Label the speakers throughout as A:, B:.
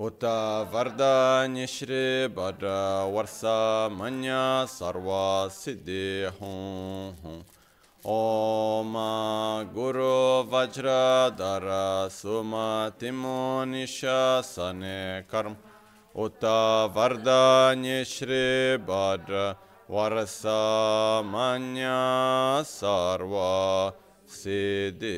A: उत वरदान्य श्री भद्र वर्ष मन्य सर्व सिद्धि हूँ ओम गुरु वज्रधर सुमतिमो निशने कर्म उत वरदान्य श्री भद्र वर्ष मन्य सर्व सिद्धि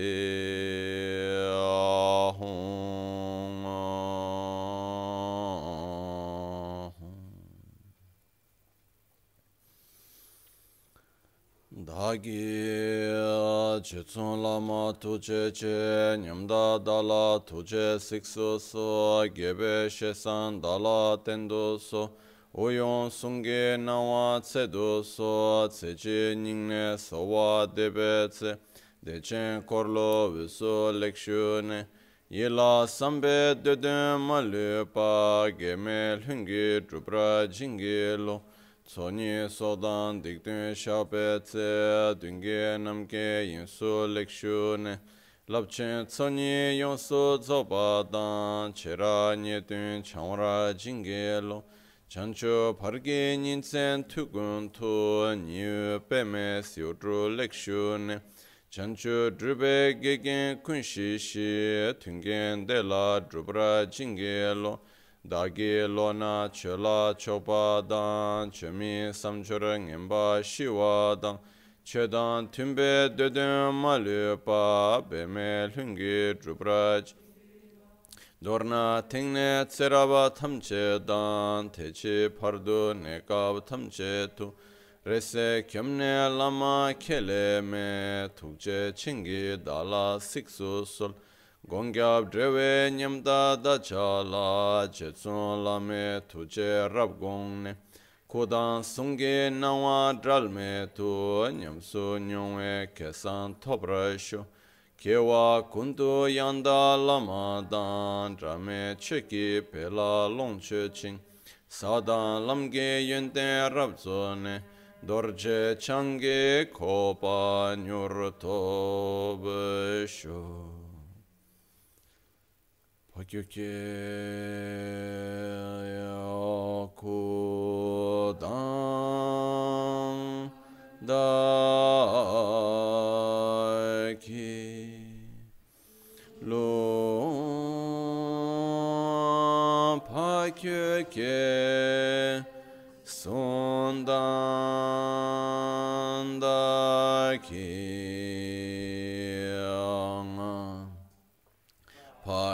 A: Dhāgī chitsūn lāma tūche che nyamdā dāla tūche siksu su gebe shesan dāla tendu su. Uyon sungi nāwa tsedu su tsechi nyingne sowa debe tse. Dechen korlo visu lekshu ne. Yela sambe dedun malu pa geme lungi drupra jingi lo Soni sodan dikdun shape tse dungi namke yinsu lekshu ne. Lapchen tsoni yonsu tsoba dan chera nye dun chanwara jingi lo. Chancho pargi nintsen tukun tu nyu peme siudru lekshu ne. Chancho drube gegen kunshi shi tungen de la drubra jingi lo. dāgī lōna chēlā chōpa dāng, chēmī samchūr ngīmbā shīwā dāng, chēdāng tīmbē dēdēng mā lūpa, bēmē lhūngi drūprāj. dōrnā tīngnē tsērāba tamchē dāng, tēchī pārdu nēkāb tamchē tu, rēsē kyamnē lāma kēlē mē, tūkchē chīngi dālā siksu sōl, Gongyab drewe nyamda dacha la che tsun la me tu che rab gong ne. Kodan sungi nangwa dral me tu nyam nyamsu nyongwe kesan topra shu. Kewa kundu yanda lama dan drame che ki pe la long che ching. Sadan lamge yunten rab zu ne. Dorje change kopa nyur tobe shu. Pakyoke Yakudam Daki Lo Pakyoke Sundan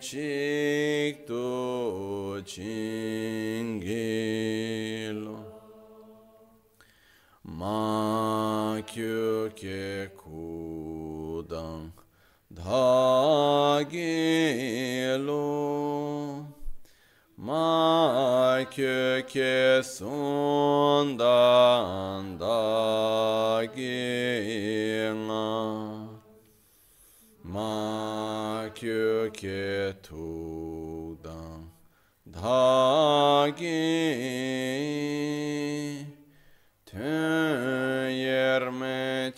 A: chik tu chingilo ma kyu ke kudang dhagilo ma kyu ke sundan dhagilo kyu ke tu dang dha gi tön yerme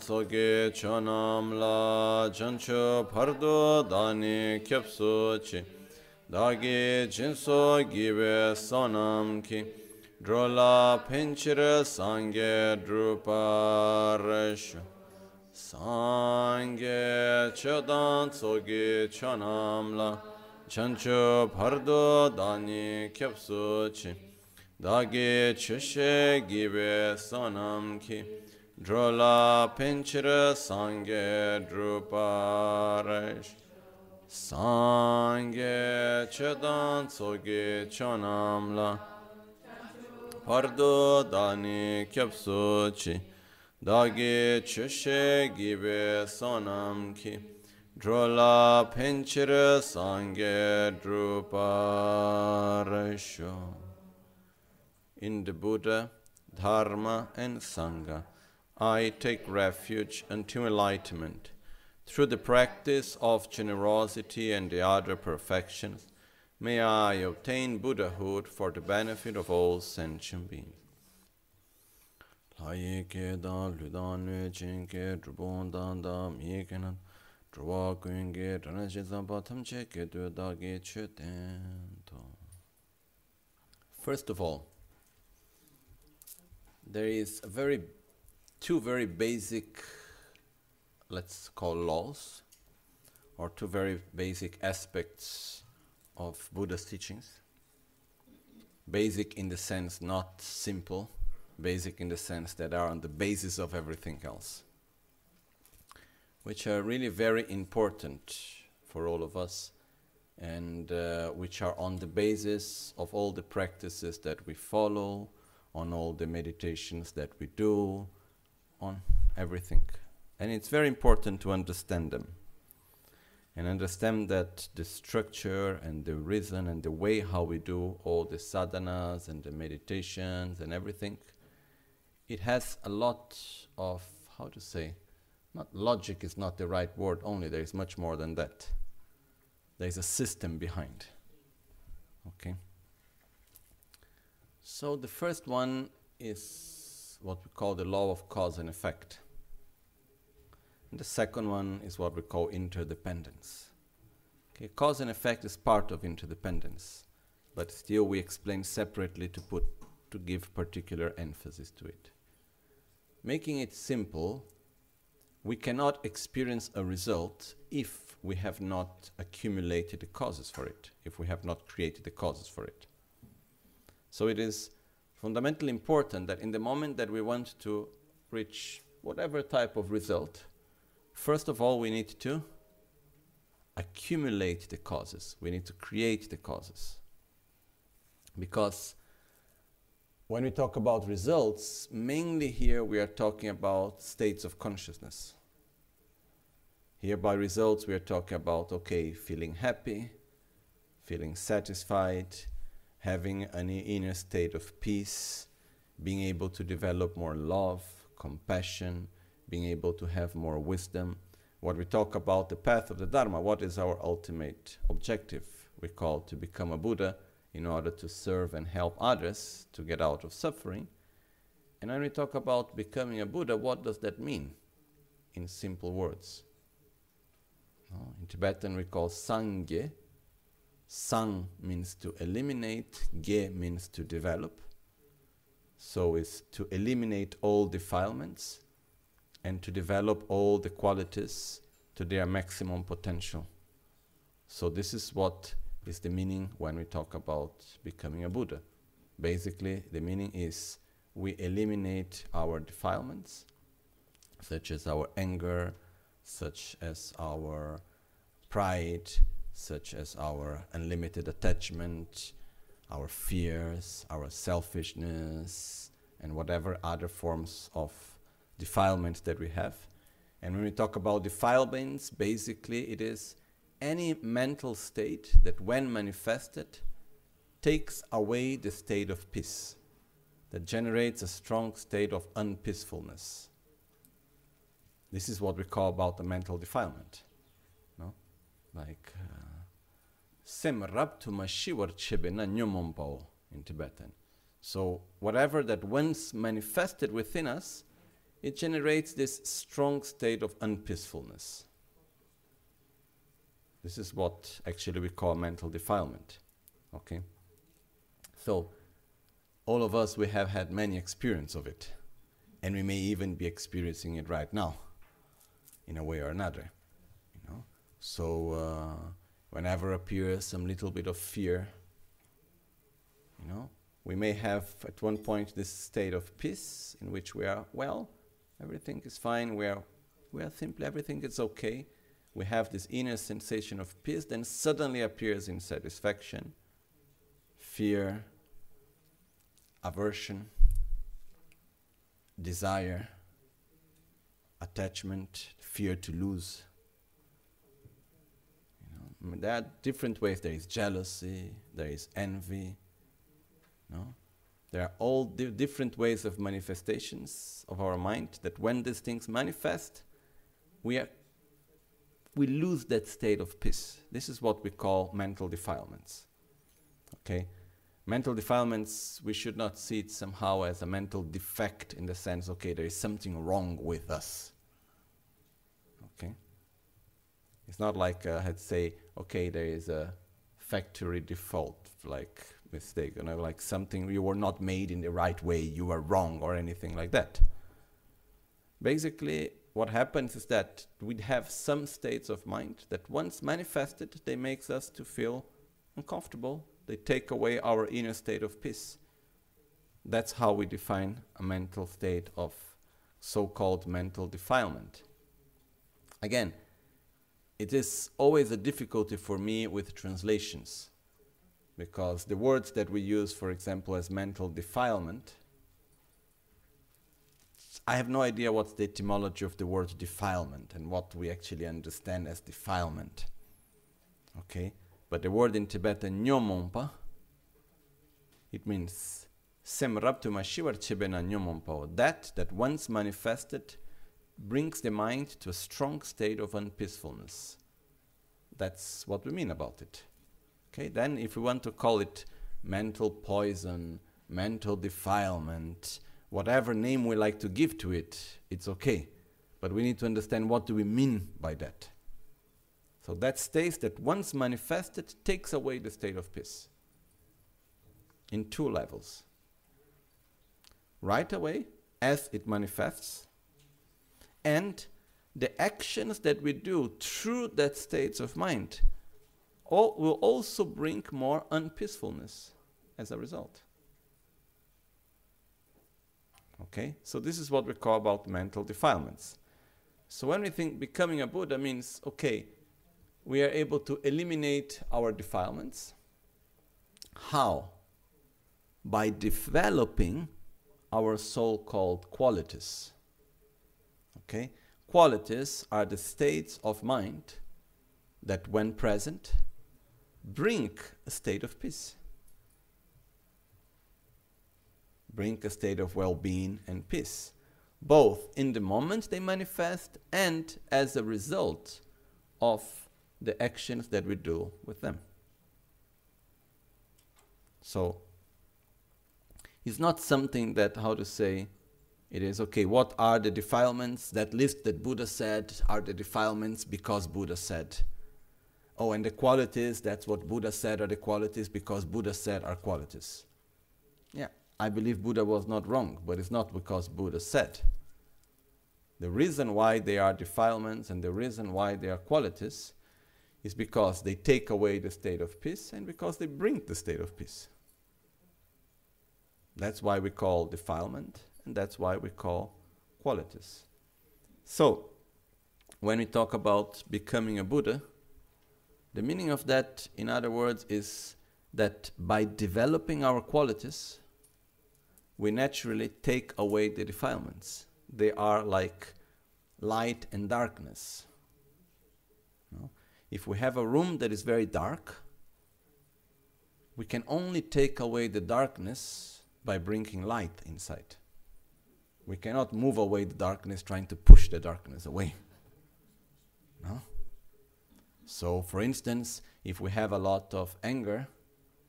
A: soge chonam la chancho pardo dani kyapso chi. Dagi jinso gibe sonam ki. Drola pinchira sange druparesho sange chodan soge chonam la chancho pardo dani kyapso chi. Dagi chushe gibe sonam ki Drola pinchira sange druparesh. Sange chedan soge chanamla Pardo dani kyapsuchi Dagi chushe gibe sonam ki Drola pinchira sange druparesho In the Buddha, Dharma and Sangha I take refuge unto enlightenment. Through the practice of generosity and the other perfections, may I obtain Buddhahood for the benefit of all sentient beings. First of all, there is a very two very basic, let's call laws, or two very basic aspects of Buddha's teachings. Basic in the sense not simple, basic in the sense that are on the basis of everything else, which are really very important for all of us and uh, which are on the basis of all the practices that we follow, on all the meditations that we do, on everything. And it's very important to understand them and understand that the structure and the reason and the way how we do all the sadhanas and the meditations and everything it has a lot of, how to say, not logic is not the right word only, there is much more than that. There is a system behind. Okay? So the first one is what we call the law of cause and effect. And the second one is what we call interdependence. Okay, cause and effect is part of interdependence, but still we explain separately to put to give particular emphasis to it. Making it simple, we cannot experience a result if we have not accumulated the causes for it, if we have not created the causes for it. So it is fundamentally important that in the moment that we want to reach whatever type of result, first of all, we need to accumulate the causes. We need to create the causes. Because when we talk about results, mainly here we are talking about states of consciousness. Here by results, we are talking about, okay, feeling happy, feeling satisfied, having an inner state of peace, being able to develop more love, compassion, being able to have more wisdom. What we talk about the path of the Dharma, what is our ultimate objective? We call to become a Buddha in order to serve and help others to get out of suffering. And when we talk about becoming a Buddha, what does that mean in simple words? in Tibetan we call Sangye, Sang means to eliminate, Ge means to develop. So it's to eliminate all defilements and to develop all the qualities to their maximum potential. So this is what is the meaning when we talk about becoming a Buddha. Basically, the meaning is we eliminate our defilements, such as our anger, such as our pride, such as our unlimited attachment, our fears, our selfishness, and whatever other forms of defilement that we have. And when we talk about defilements, basically it is any mental state that, when manifested, takes away the state of peace, that generates a strong state of unpeacefulness. This is what we call about the mental defilement. No? Like uh, Sem raptuma shivar chebena nyomompo in Tibetan. So whatever that once manifested within us, it generates this strong state of unpeacefulness. This is what actually we call mental defilement. Okay? So all of us we have had many experience of it. And we may even be experiencing it right now in a way or another. You know? So uh, whenever appears some little bit of fear, you know, we may have at one point this state of peace in which we are, well, everything is fine, we are, we are simply, everything is okay. We have this inner sensation of peace, then suddenly appears insatisfaction, fear, aversion, desire, attachment, fear to lose there are different ways. There is jealousy, there is envy. No? There are all di- different ways of manifestations of our mind that when these things manifest, we, are, we lose that state of peace. This is what we call mental defilements. Okay? Mental defilements, we should not see it somehow as a mental defect in the sense, okay, there is something wrong with us. Okay? It's not like uh, I'd say, okay, there is a factory default, like mistake, you know, like something you were not made in the right way, you were wrong, or anything like that. Basically, what happens is that we have some states of mind that once manifested, they makes us to feel uncomfortable. They take away our inner state of peace. That's how we define a mental state of so-called mental defilement. Again, it is always a difficulty for me with translations because the words that we use, for example, as mental defilement, I have no idea what's the etymology of the word defilement and what we actually understand as defilement. Okay? But the word in Tibetan, nyomompa, it means Semraptuma Shivar Chibena Nyomompo. That that once manifested brings the mind to a strong state of unpeacefulness. That's what we mean about it. Okay, then if we want to call it mental poison, mental defilement, whatever name we like to give to it, it's okay. But we need to understand what do we mean by that. So that state that once manifested takes away the state of peace in two levels. Right away, as it manifests, and the actions that we do through that states of mind all, will also bring more unpeacefulness as a result. Okay, so this is what we call about mental defilements. So when we think becoming a Buddha means, okay, we are able to eliminate our defilements. How? By developing our so called qualities. Okay? Qualities are the states of mind that, when present, bring a state of peace, bring a state of well being and peace, both in the moment they manifest and as a result of the actions that we do with them. So, it's not something that, how to say, it is okay, what are the defilements? That list that Buddha said are the defilements because Buddha said. Oh, and the qualities, that's what Buddha said are the qualities because Buddha said are qualities. Yeah, I believe Buddha was not wrong, but it's not because Buddha said. The reason why they are defilements and the reason why they are qualities is because they take away the state of peace and because they bring the state of peace. That's why we call defilement and that's why we call qualities. So, when we talk about becoming a Buddha, the meaning of that, in other words, is that by developing our qualities, we naturally take away the defilements. They are like light and darkness. If we have a room that is very dark, we can only take away the darkness by bringing light inside. We cannot move away the darkness trying to push the darkness away. No? So, for instance, if we have a lot of anger,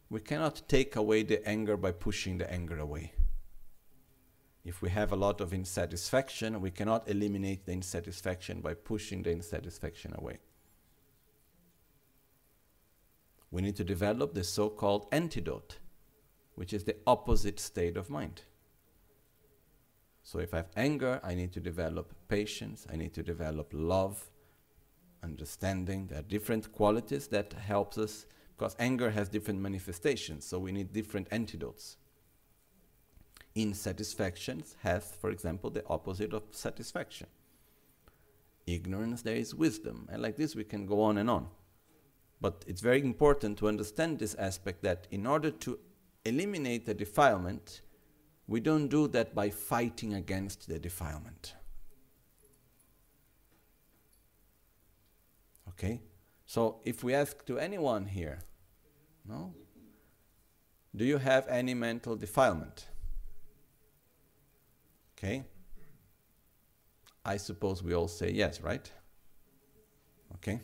A: we cannot take away the anger by pushing the anger away. If we have a lot of insatisfaction, we cannot eliminate the insatisfaction by pushing the insatisfaction away. We need to develop the so called antidote, which is the opposite state of mind. So if I have anger, I need to develop patience, I need to develop love, understanding. There are different qualities that helps us because anger has different manifestations, so we need different antidotes. Insatisfaction has, for example, the opposite of satisfaction. Ignorance, there is wisdom. And like this, we can go on and on. But it's very important to understand this aspect that in order to eliminate the defilement, we don't do that by fighting against the defilement. Okay? So if we ask to anyone here, no? Do you have any mental defilement? Okay? I suppose we all say yes, right? Okay?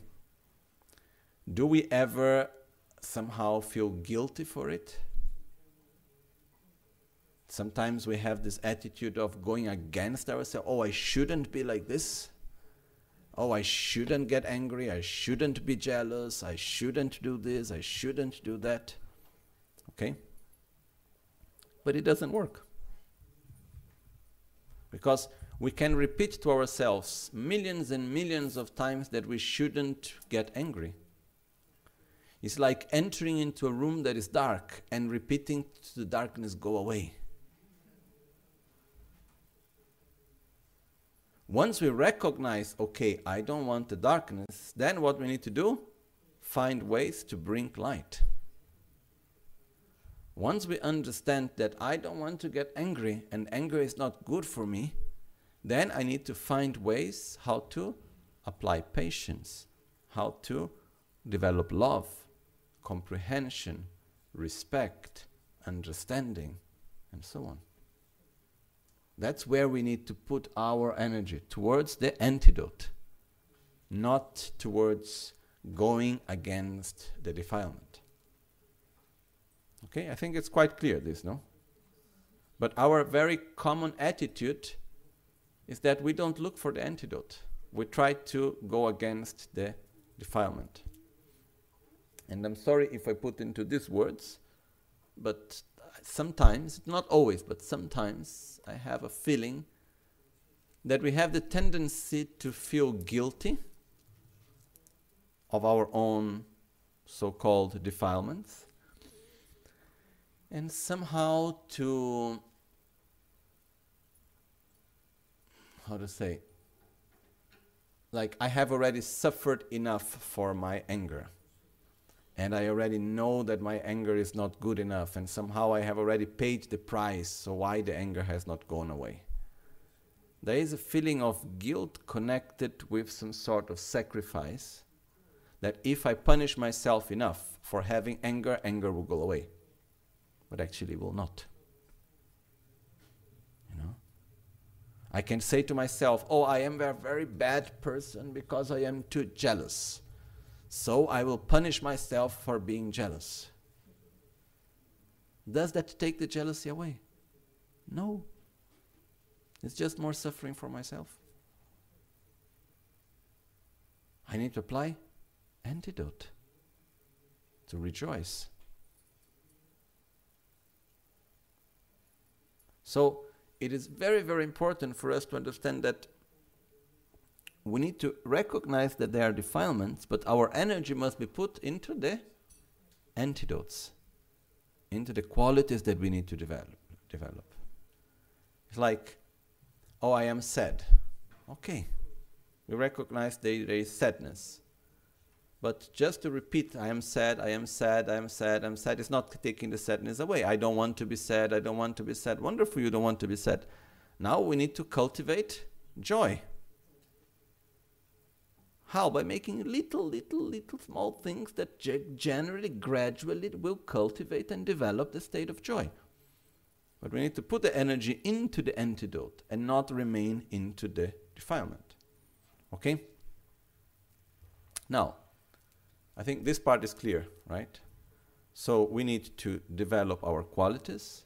A: Do we ever somehow feel guilty for it? Sometimes we have this attitude of going against ourselves. Oh, I shouldn't be like this. Oh, I shouldn't get angry. I shouldn't be jealous. I shouldn't do this. I shouldn't do that. Okay? But it doesn't work. Because we can repeat to ourselves millions and millions of times that we shouldn't get angry. It's like entering into a room that is dark and repeating to the darkness, go away. Once we recognize, okay, I don't want the darkness, then what we need to do? Find ways to bring light. Once we understand that I don't want to get angry and anger is not good for me, then I need to find ways how to apply patience, how to develop love, comprehension, respect, understanding. and so on. That's where we need to put our energy towards the antidote, not towards going against the defilement. Okay, I think it's quite clear this, no? But our very common attitude is that we don't look for the antidote. We try to go against the defilement. And I'm sorry if I put into these words, but sometimes, not always, but sometimes I have a feeling that we have the tendency to feel guilty of our own so called defilements and somehow to how to say like I have already suffered enough for my anger. And I already know that my anger is not good enough, and somehow I have already paid the price, so why the anger has not gone away? There is a feeling of guilt connected with some sort of sacrifice that if I punish myself enough for having anger, anger will go away. But actually, will not. You know? I can say to myself, oh, I am a very bad person because I am too jealous. So I will punish myself for being jealous. Does that take the jealousy away? No. It's just more suffering for myself. I need to apply antidote to rejoice. So, it is very, very important for us to understand that we need to recognize that there are defilements, but our energy must be put into the antidotes, into the qualities that we need to develop. develop. It's like, oh, I am sad. Okay, we recognize there is sadness. But just to repeat, I am sad, I am sad, I am sad, I'm sad, it's not taking the sadness away. I don't want to be sad, I don't want to be sad. Wonderful, you don't want to be sad. Now we need to cultivate joy. How? By making little, little, little small things that generally, gradually will cultivate and develop the state of joy. But we need to put the energy into the antidote and not remain into the defilement. Okay? Now, I think this part is clear, right? So we need to develop our qualities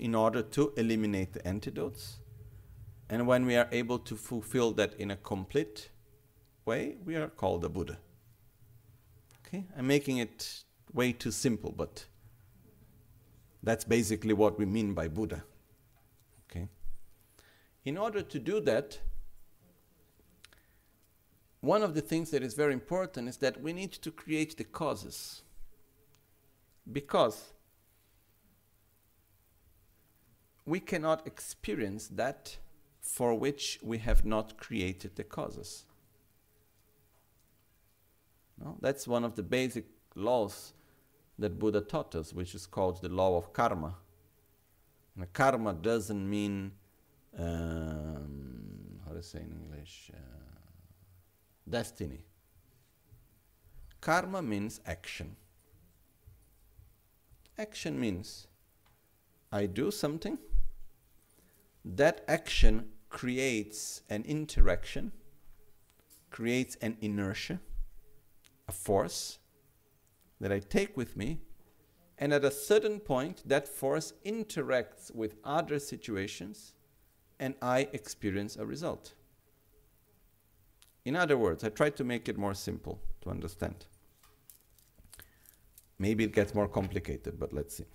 A: in order to eliminate the antidotes. And when we are able to fulfill that in a complete way, we are called a Buddha. Okay? I'm making it way too simple, but that's basically what we mean by Buddha. Okay? In order to do that, one of the things that is very important is that we need to create the causes. Because we cannot experience that for which we have not created the causes. No? That's one of the basic laws that Buddha taught us, which is called the law of karma. And karma doesn't mean, um, how to say in English? Uh, destiny. Karma means action. Action means I do something, that action creates an interaction, creates an inertia, a force that I take with me, and at a certain point, that force interacts with other situations, and I experience a result. In other words, I try to make it more simple to understand. Maybe it gets more complicated, but let's see.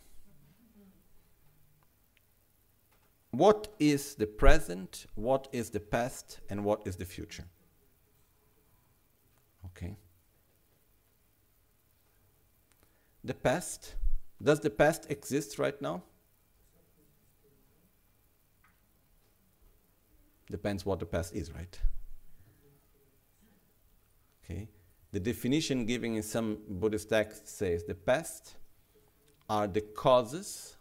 A: What is the present, what is the past, and what is the future? Okay. The past, does the past exist right now? Depends what the past is, right? Okay? The definition given in some Buddhist texts says the past are the causes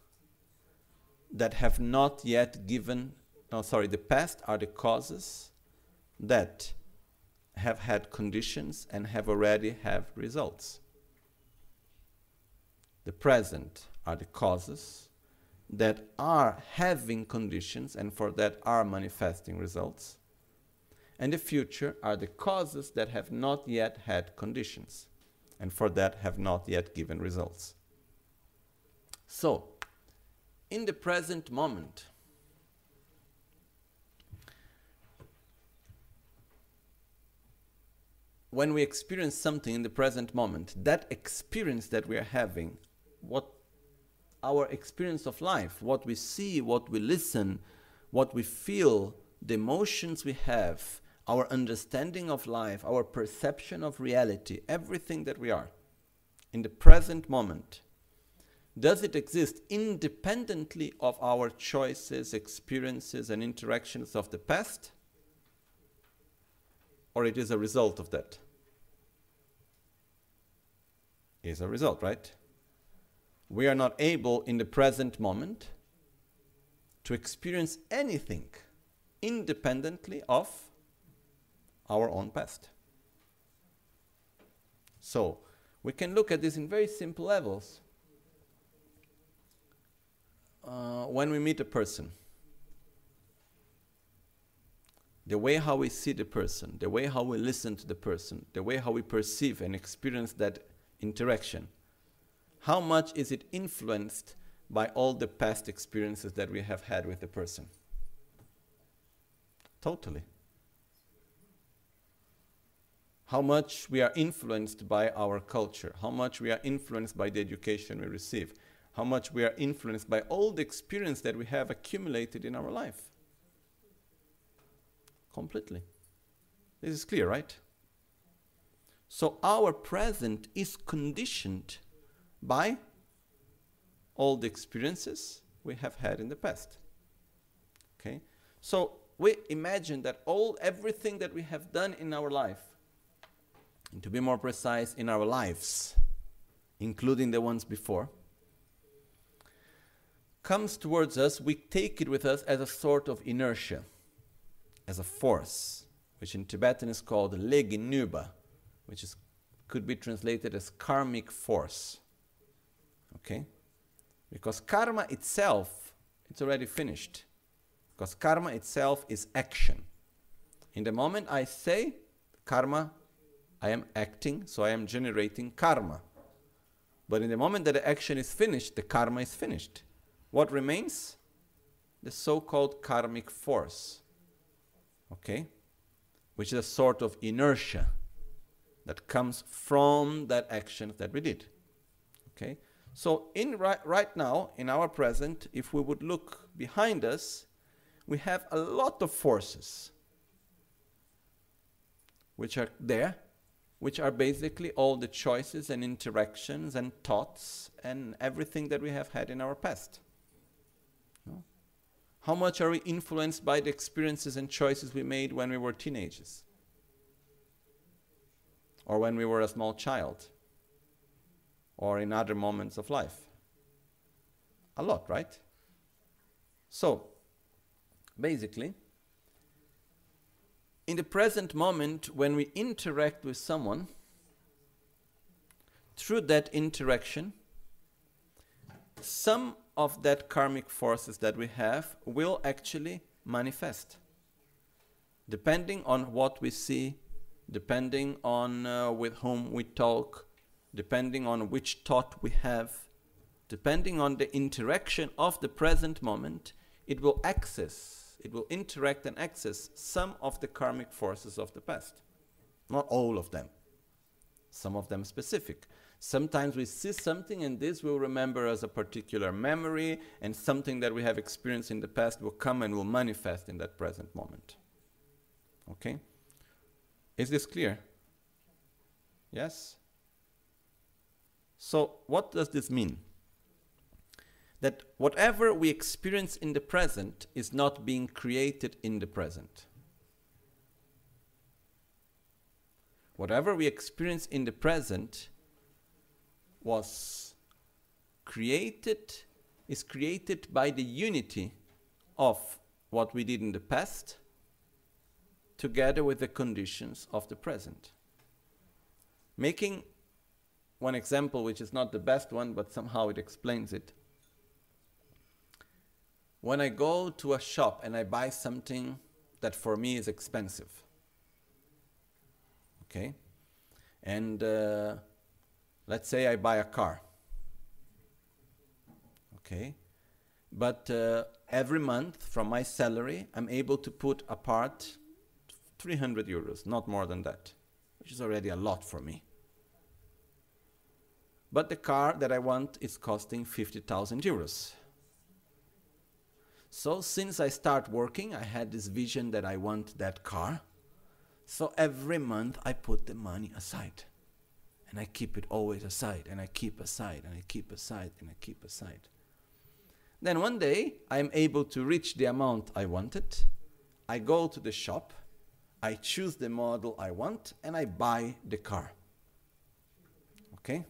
A: that have not yet given, no, sorry, the past are the causes that have had conditions and have already have results. The present are the causes that are having conditions and for that are manifesting results. And the future are the causes that have not yet had conditions and for that have not yet given results. So, in the present moment, when we experience something in the present moment, that experience that we are having, what our experience of life, what we see, what we listen, what we feel, the emotions we have, our understanding of life, our perception of reality, everything that we are in the present moment, does it exist independently of our choices, experiences, and interactions of the past? Or it is a result of that? Is a result, right? We are not able in the present moment to experience anything independently of our own past. So, we can look at this in very simple levels. Uh, when we meet a person, the way how we see the person, the way how we listen to the person, the way how we perceive and experience that interaction, how much is it influenced by all the past experiences that we have had with the person? Totally. How much we are influenced by our culture, how much we are influenced by the education we receive, how much we are influenced by all the experience that we have accumulated in our life. Completely. This is clear, right? So our present is conditioned by all the experiences we have had in the past. Okay? So we imagine that all everything that we have done in our life, and to be more precise, in our lives, including the ones before, comes towards us, we take it with us as a sort of inertia, as a force, which in Tibetan is called leginuba, which is, could be translated as karmic force. Okay? Because karma itself, it's already finished. Because karma itself is action. In the moment I say karma, I am acting, so I am generating karma. But in the moment that the action is finished, the karma is finished. What remains? The so called karmic force. Okay? Which is a sort of inertia that comes from that action that we did. Okay? So in right, right now, in our present, if we would look behind us, we have a lot of forces which are there, which are basically all the choices and interactions and thoughts and everything that we have had in our past. No? How much are we influenced by the experiences and choices we made when we were teenagers? Or when we were a small child? Or in other moments of life? A lot, right? So, basically, in the present moment, when we interact with someone, through that interaction, some of that karmic forces that we have will actually manifest. Depending on what we see, depending on uh, with whom we talk, depending on which thought we have, depending on the interaction of the present moment, it will access, it will interact and access some of the karmic forces of the past. Not all of them, some of them specific. Sometimes we see something and this will remember as a particular memory, and something that we have experienced in the past will come and will manifest in that present moment. Okay? Is this clear? Yes? So, what does this mean? That whatever we experience in the present is not being created in the present. Whatever we experience in the present was created, is created by the unity of what we did in the past together with the conditions of the present. Making one example, which is not the best one, but somehow it explains it. when I go to a shop and I buy something that for me is expensive, okay, and uh, let's say I buy a car, okay, but uh, every month from my salary I'm able to put apart 300 euros, not more than that, which is already a lot for me. But the car that I want is costing 50,000 euros. So since I start working, I had this vision that I want that car. So every month I put the money aside. And I keep it always aside, and I keep aside, and I keep aside, and I keep aside. Then one day I'm able to reach the amount I wanted. I go to the shop, I choose the model I want, and I buy the car. Okay?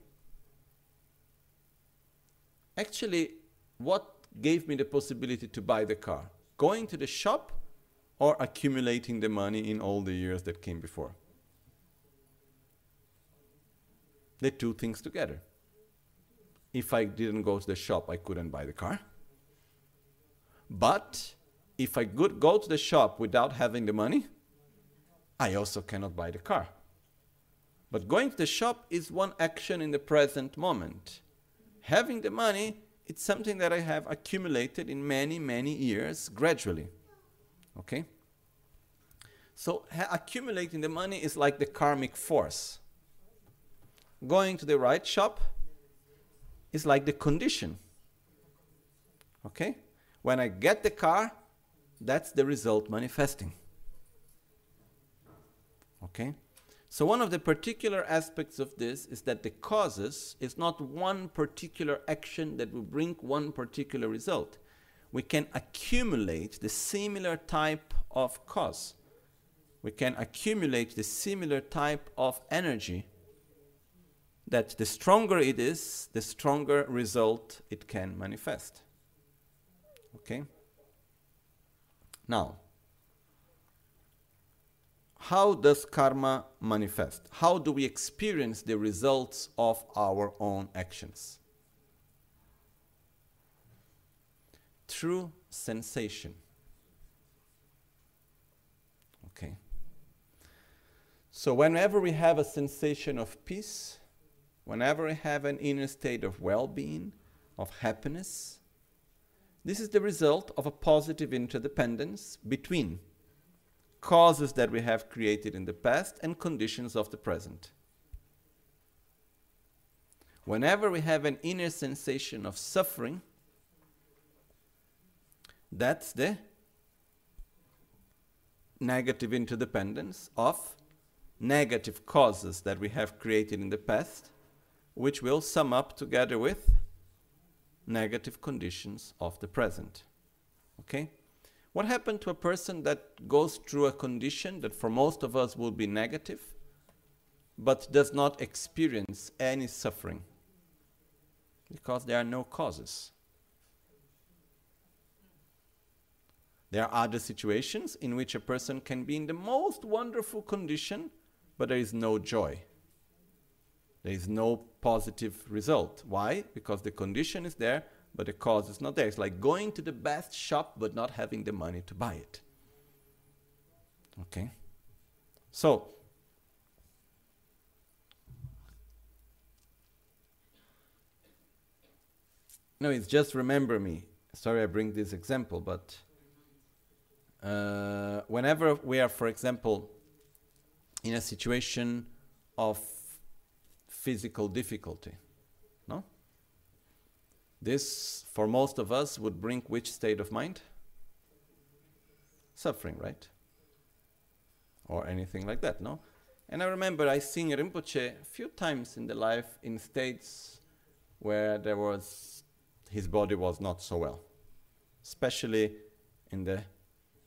A: Actually, what gave me the possibility to buy the car? Going to the shop or accumulating the money in all the years that came before? The two things together. If I didn't go to the shop, I couldn't buy the car. But if I could go to the shop without having the money, I also cannot buy the car. But going to the shop is one action in the present moment. Having the money it's something that I have accumulated in many, many years gradually. Okay? So, ha- accumulating the money is like the karmic force. Going to the right shop is like the condition. Okay? When I get the car, that's the result manifesting. Okay? So one of the particular aspects of this is that the causes is not one particular action that will bring one particular result. We can accumulate the similar type of cause. We can accumulate the similar type of energy that the stronger it is, the stronger result it can manifest. Okay? Now, how does karma manifest? How do we experience the results of our own actions? Through sensation. Okay. So, whenever we have a sensation of peace, whenever we have an inner state of well being, of happiness, this is the result of a positive interdependence between causes that we have created in the past, and conditions of the present. Whenever we have an inner sensation of suffering, that's the negative interdependence of negative causes that we have created in the past, which will sum up together with negative conditions of the present. Okay? What happened to a person that goes through a condition that for most of us will be negative, but does not experience any suffering? Because there are no causes. There are other situations in which a person can be in the most wonderful condition, but there is no joy. There is no positive result. Why? Because the condition is there, but the cause is not there. It's like going to the best shop but not having the money to buy it. Okay? So, no, it's just remember me. Sorry, I bring this example, but uh, whenever we are, for example, in a situation of physical difficulty? This, for most of us, would bring which state of mind? Suffering, right? Or anything like that, no? And I remember I seen Rinpoche a few times in the life in states where there was his body was not so well, especially in the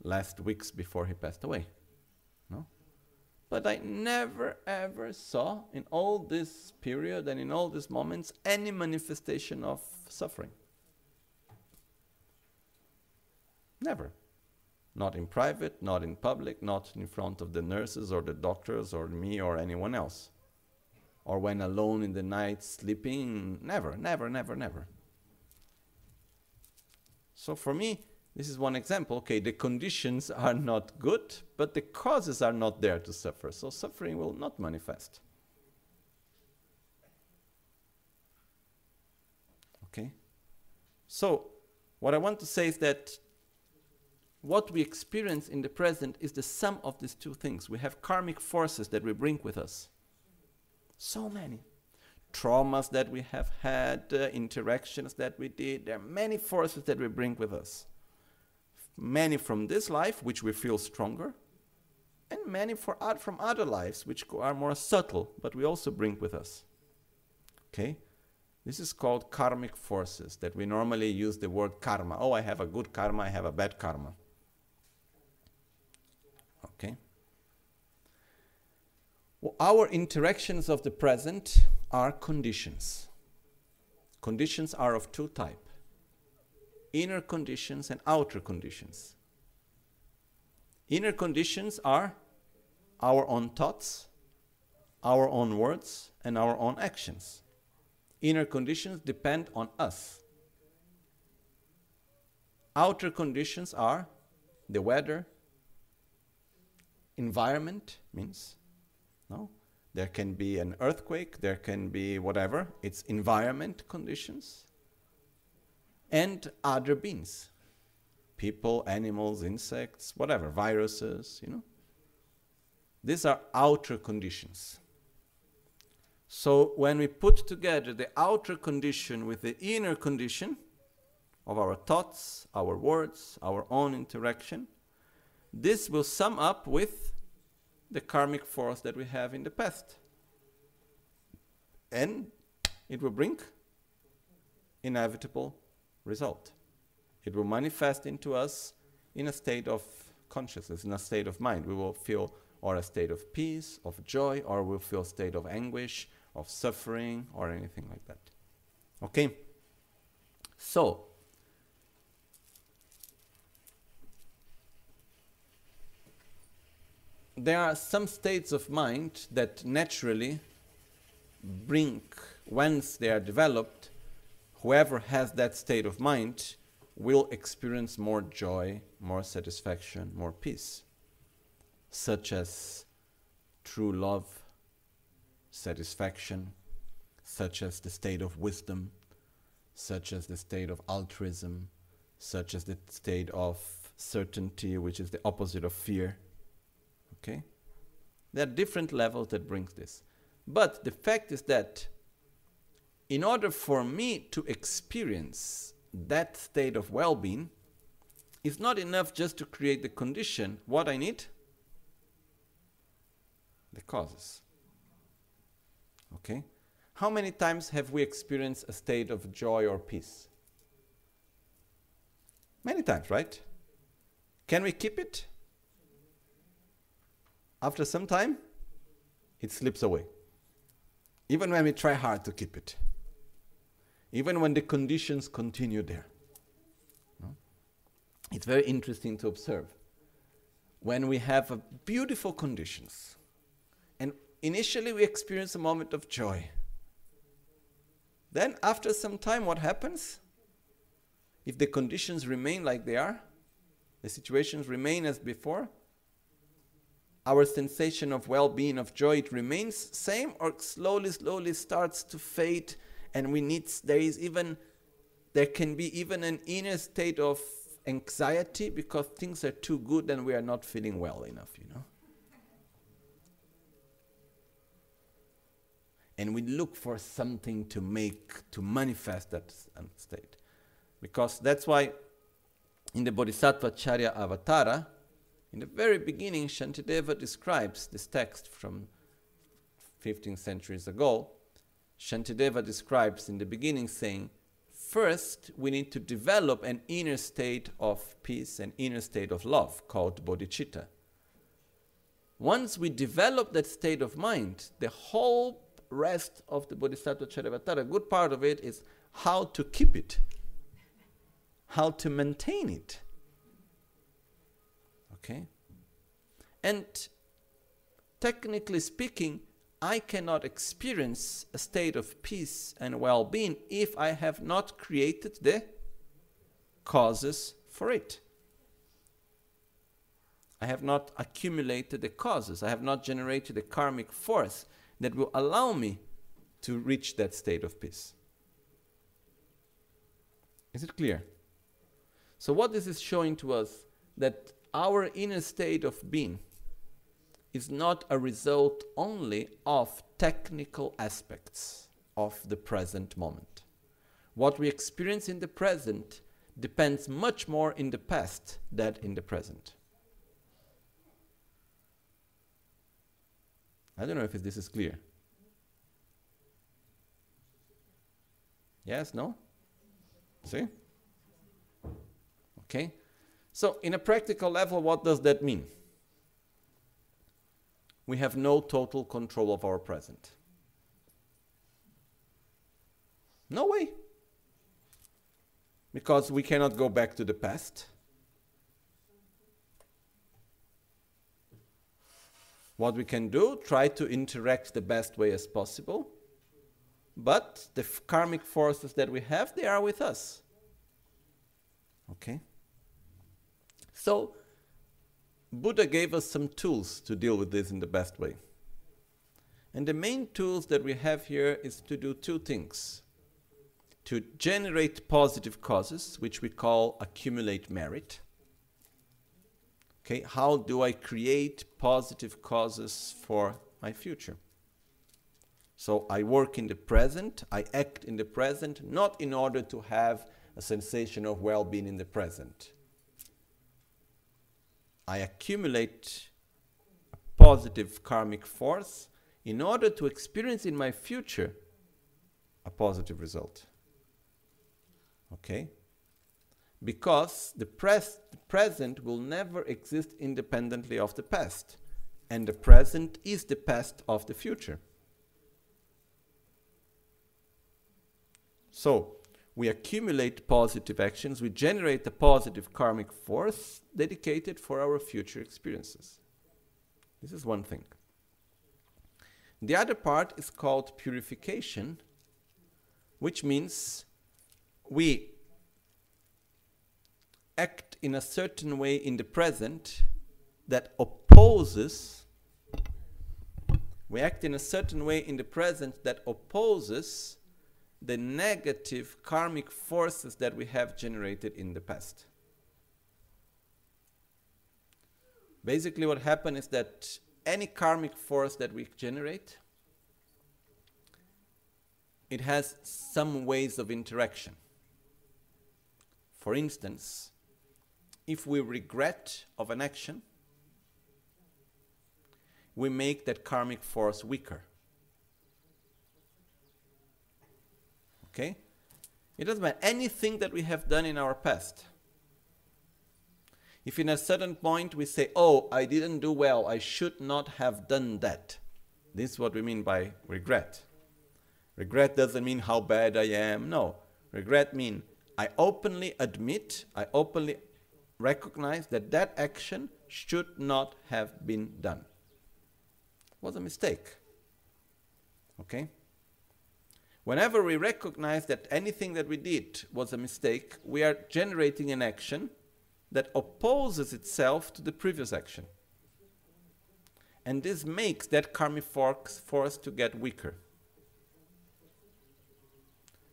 A: last weeks before he passed away. But I never ever saw in all this period and in all these moments any manifestation of suffering. Never. Not in private, not in public, not in front of the nurses or the doctors or me or anyone else. Or when alone in the night sleeping, never, never, never, never. So for me, This is one example. Okay, the conditions are not good, but the causes are not there to suffer. So suffering will not manifest. Okay? So, what I want to say is that what we experience in the present is the sum of these two things. We have karmic forces that we bring with us. So many. Traumas that we have had, uh, interactions that we did. There are many forces that we bring with us. Many from this life, which we feel stronger, and many for from other lives, which are more subtle, but we also bring with us. Okay? This is called karmic forces that we normally use the word karma. Oh, I have a good karma, I have a bad karma. Okay? Well, our interactions of the present are conditions. Conditions are of two types inner conditions and outer conditions. Inner conditions are our own thoughts, our own words, and our own actions. Inner conditions depend on us. Outer conditions are the weather, environment means no there can be an earthquake there can be whatever it's environment conditions and other beings. People animals insects whatever viruses you know. These are outer conditions. So when we put together the outer condition with the inner condition of our thoughts our words our own interaction this will sum up with the karmic force that we have in the past. And it will bring inevitable result. It will manifest into us in a state of consciousness, in a state of mind. We will feel or a state of peace, of joy, or we'll feel a state of anguish, of suffering, or anything like that. Okay? So, there are some states of mind that naturally bring, once they are developed, whoever has that state of mind will experience more joy, more satisfaction, more peace, such as true love, satisfaction, such as the state of wisdom, such as the state of altruism, such as the state of certainty, which is the opposite of fear Okay? There are different levels that brings this. But the fact is that in order for me to experience that state of well-being, it's not enough just to create the condition. What I need? The causes. Okay? How many times have we experienced a state of joy or peace? Many times, right? Can we keep it? after some time, it slips away. Even when we try hard to keep it. Even when the conditions continue there. No? It's very interesting to observe. When we have beautiful conditions, and initially we experience a moment of joy. Then, after some time, what happens? If the conditions remain like they are, the situations remain as before, our sensation of well-being of joy it remains same or slowly slowly starts to fade and we need there is even there can be even an inner state of anxiety because things are too good and we are not feeling well enough you know and we look for something to make to manifest that state because that's why in the bodhisattva charya avatara in the very beginning, Shantideva describes this text from 15 centuries ago. Shantideva describes in the beginning saying, First, we need to develop an inner state of peace, an inner state of love called bodhicitta. Once we develop that state of mind, the whole rest of the Bodhisattva Charyavatara, a good part of it is how to keep it, how to maintain it. Okay? And technically speaking, I cannot experience a state of peace and well being if I have not created the causes for it. I have not accumulated the causes. I have not generated the karmic force that will allow me to reach that state of peace. Is it clear? So, what this is showing to us that our inner state of being is not a result only of technical aspects of the present moment. What we experience in the present depends much more in the past than in the present. I don't know if this is clear. Yes, no? See? Okay? So, in a practical level, what does that mean? We have no total control of our present. No way. Because we cannot go back to the past. What we can do, try to interact the best way as possible. But the karmic forces that we have, they are with us. Okay? So, Buddha gave us some tools to deal with this in the best way. And the main tools that we have here is to do two things to generate positive causes, which we call accumulate merit. Okay, how do I create positive causes for my future? So I work in the present, I act in the present, not in order to have a sensation of well being in the present. I accumulate a positive karmic force in order to experience in my future a positive result. Okay? Because the, pres- the present will never exist independently of the past, and the present is the past of the future. So, we accumulate positive actions, we generate a positive karmic force dedicated for our future experiences. This is one thing. The other part is called purification, which means we act in a certain way in the present that opposes we act in a certain way in the present that opposes the negative karmic forces that we have generated in the past. Basically, what happens is that any karmic force that we generate, it has some ways of interaction. For instance, if we regret of an action, we make that karmic force weaker. Okay? It doesn't matter anything that we have done in our past. If in a certain point we say, Oh, I didn't do well, I should not have done that. This is what we mean by regret. Regret doesn't mean how bad I am. No. Regret means I openly admit, I openly recognize that that action should not have been done. It was a mistake. Okay? Whenever we recognize that anything that we did was a mistake, we are generating an action that opposes itself to the previous action. And this makes that karmic force, to get weaker.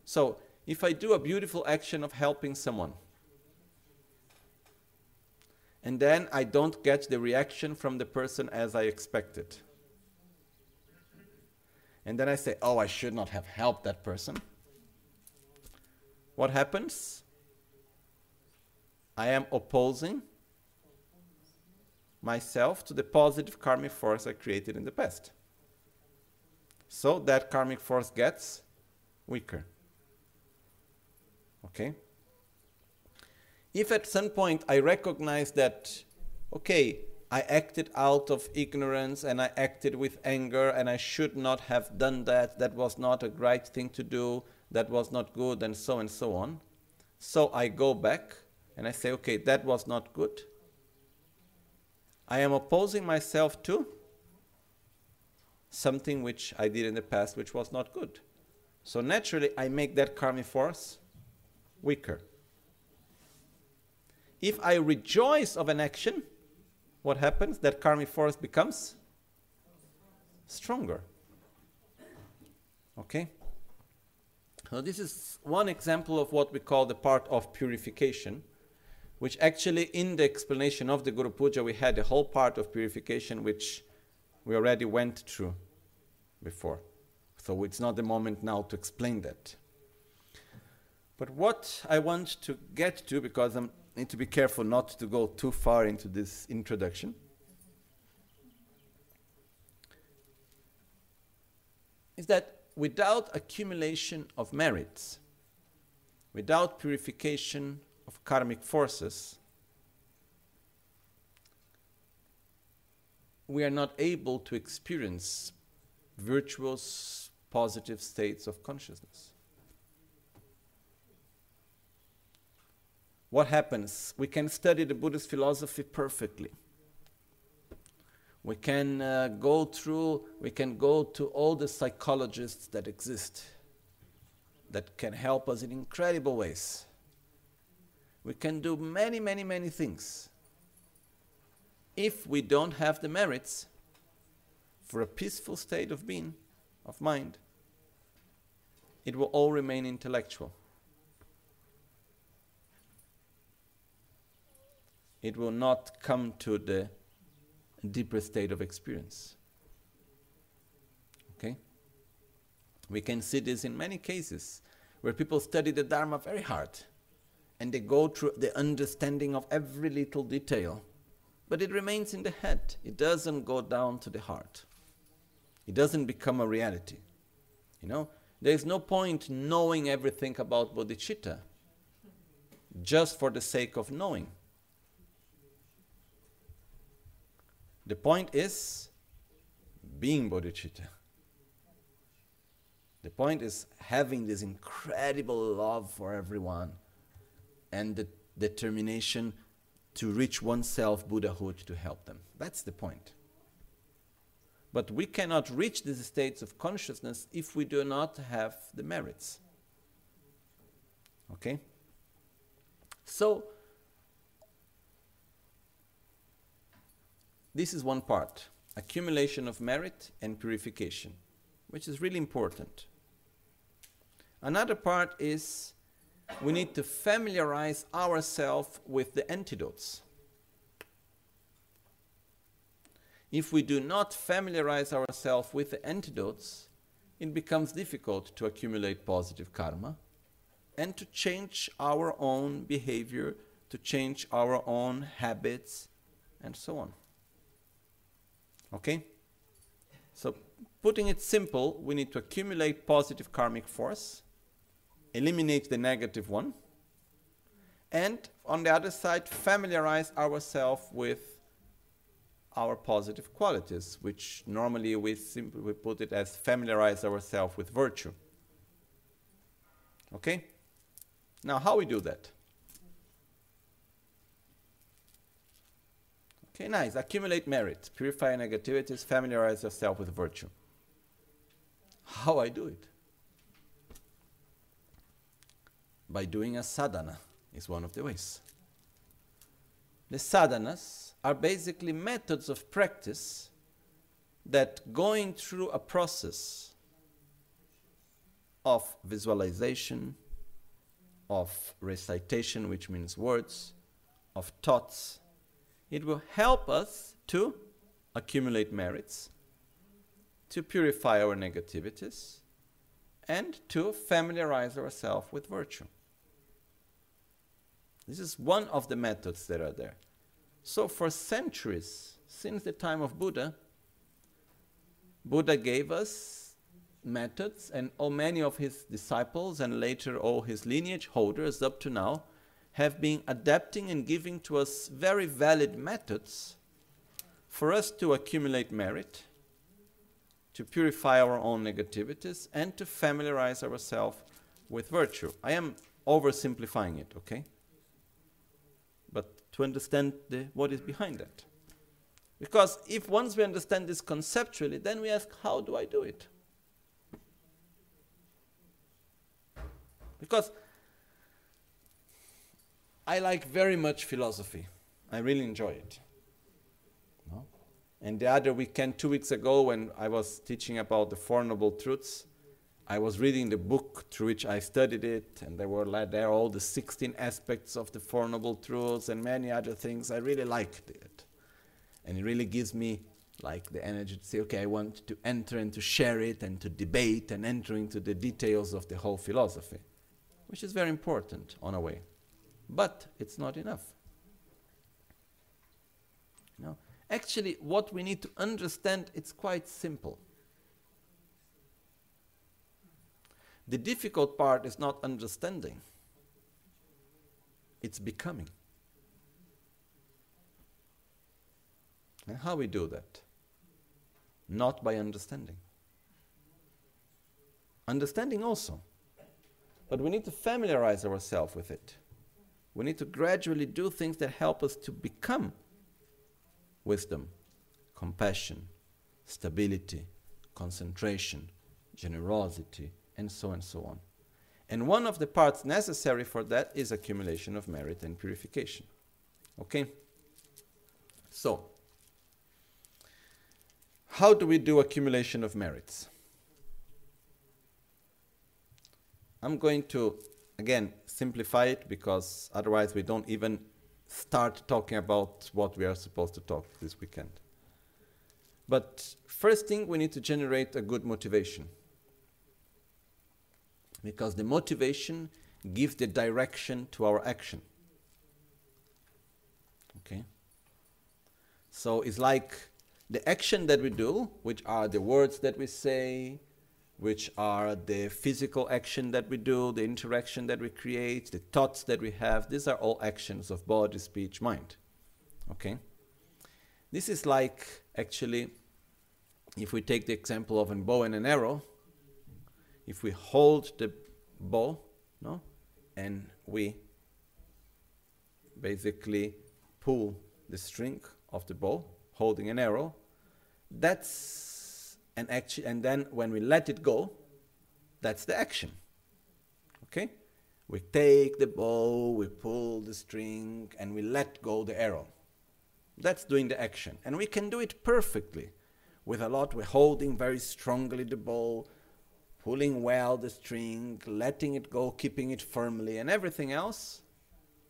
A: So, if I do a beautiful action of helping someone, and then I don't get the reaction from the person as I expected, and then I say, oh, I should not have helped that person. What happens? I am opposing myself to the positive karmic force I created in the past. So that karmic force gets weaker. Okay? If at some point I recognize that, okay, I acted out of ignorance and I acted with anger and I should not have done that. That was not a right thing to do. That was not good, and so and so on. So I go back and I say, okay, that was not good. I am opposing myself to something which I did in the past which was not good. So naturally, I make that karmic force weaker. If I rejoice of an action, what happens? That karmic force becomes stronger. Okay? So, this is one example of what we call the part of purification, which actually, in the explanation of the Guru Puja, we had a whole part of purification which we already went through before. So, it's not the moment now to explain that. But what I want to get to, because I need to be careful not to go too far into this introduction, is that without accumulation of merits, without purification of karmic forces, we are not able to experience virtuous, positive states of consciousness. What happens? We can study the Buddhist philosophy perfectly we can uh, go through, we can go to all the psychologists that exist that can help us in incredible ways. We can do many, many, many things. If we don't have the merits for a peaceful state of being, of mind, it will all remain intellectual. It will not come to the deeper state of experience. Okay? We can see this in many cases where people study the Dharma very hard and they go through the understanding of every little detail, but it remains in the head. It doesn't go down to the heart. It doesn't become a reality. You know, there's no point knowing everything about bodhicitta just for the sake of knowing. The point is being bodhicitta. The point is having this incredible love for everyone and the determination to reach oneself Buddhahood to help them. That's the point. But we cannot reach these states of consciousness if we do not have the merits. Okay? So, This is one part accumulation of merit and purification, which is really important. Another part is we need to familiarize ourselves with the antidotes. If we do not familiarize ourselves with the antidotes, it becomes difficult to accumulate positive karma and to change our own behavior, to change our own habits, and so on. Okay? So, putting it simple, we need to accumulate positive karmic force, eliminate the negative one, and on the other side, familiarize ourselves with our positive qualities, which normally we simply we put it as familiarize ourselves with virtue. Okay? Now, how we do that? Okay, nice. Accumulate merit, purify negativities, familiarize yourself with virtue. How I do it? By doing a sadhana is one of the ways. The sadhanas are basically methods of practice that going through a process of visualization, of recitation, which means words, of thoughts, it will help us to accumulate merits, to purify our negativities, and to familiarize ourselves with virtue. This is one of the methods that are there. So, for centuries, since the time of Buddha, Buddha gave us methods, and all many of his disciples and later all his lineage holders up to now have been adapting and giving to us very valid methods for us to accumulate merit, to purify our own negativities, and to familiarize ourselves with virtue. I am oversimplifying it, okay? But to understand the, what is behind that. Because if once we understand this conceptually, then we ask, how do I do it? Because I like very much philosophy. I really enjoy it. And the other weekend, two weeks ago, when I was teaching about the Four Noble Truths, I was reading the book through which I studied it, and there were like, there all the 16 aspects of the Four Noble Truths and many other things. I really liked it. And it really gives me like the energy to say, okay, I want to enter and to share it and to debate and enter into the details of the whole philosophy, which is very important on a way. But it's not enough. You know, actually, what we need to understand, it's quite simple. The difficult part is not understanding, it's becoming. And how we do that? Not by understanding. Understanding also. But we need to familiarize ourselves with it. We need to gradually do things that help us to become wisdom, compassion, stability, concentration, generosity, and so and so on. And one of the parts necessary for that is accumulation of merit and purification. Okay? So, how do we do accumulation of merits? I'm going to, again, simplify it because otherwise we don't even start talking about what we are supposed to talk this weekend. But first thing, we need to generate a good motivation. Because the motivation gives the direction to our action. Okay? So it's like the action that we do, which are the words that we say, which are the physical action that we do, the interaction that we create, the thoughts that we have. These are all actions of body, speech, mind. Okay? This is like actually, if we take the example of a bow and an arrow, if we hold the bow, no, and we basically pull the string of the bow, holding an arrow, that's an action. And then when we let it go, that's the action. Okay? We take the bow, we pull the string, and we let go the arrow. That's doing the action. And we can do it perfectly. With a lot, we're holding very strongly the bow, pulling well the string, letting it go, keeping it firmly, and everything else.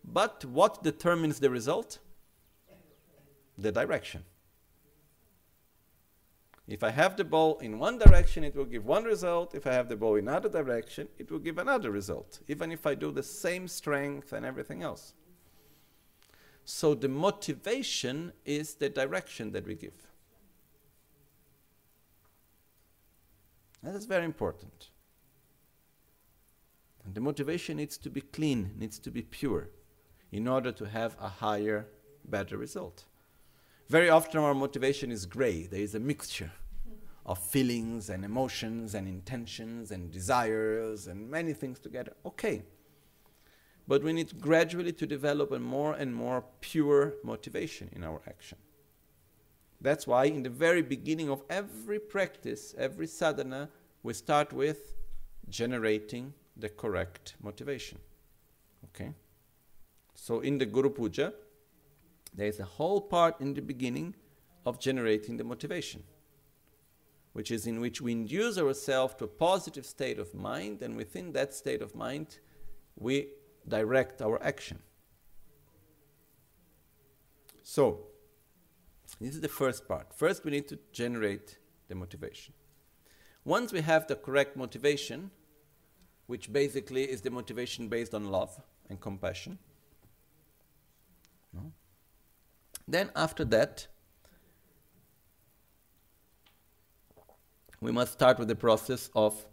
A: But what determines the result? The direction. If I have the ball in one direction, it will give one result. If I have the ball in another direction, it will give another result, even if I do the same strength and everything else. So the motivation is the direction that we give. That is very important. And the motivation needs to be clean, needs to be pure, in order to have a higher, better result. Very often our motivation is gray. There is a mixture of feelings and emotions and intentions and desires and many things together. Okay. But we need gradually to develop a more and more pure motivation in our action. That's why in the very beginning of every practice, every sadhana, we start with generating the correct motivation. Okay? So in the Guru Puja, there is a whole part in the beginning of generating the motivation, which is in which we induce ourselves to a positive state of mind, and within that state of mind, we direct our action. So, this is the first part. First, we need to generate the motivation. Once we have the correct motivation, which basically is the motivation based on love and compassion, no? Then after that, we must start with the process of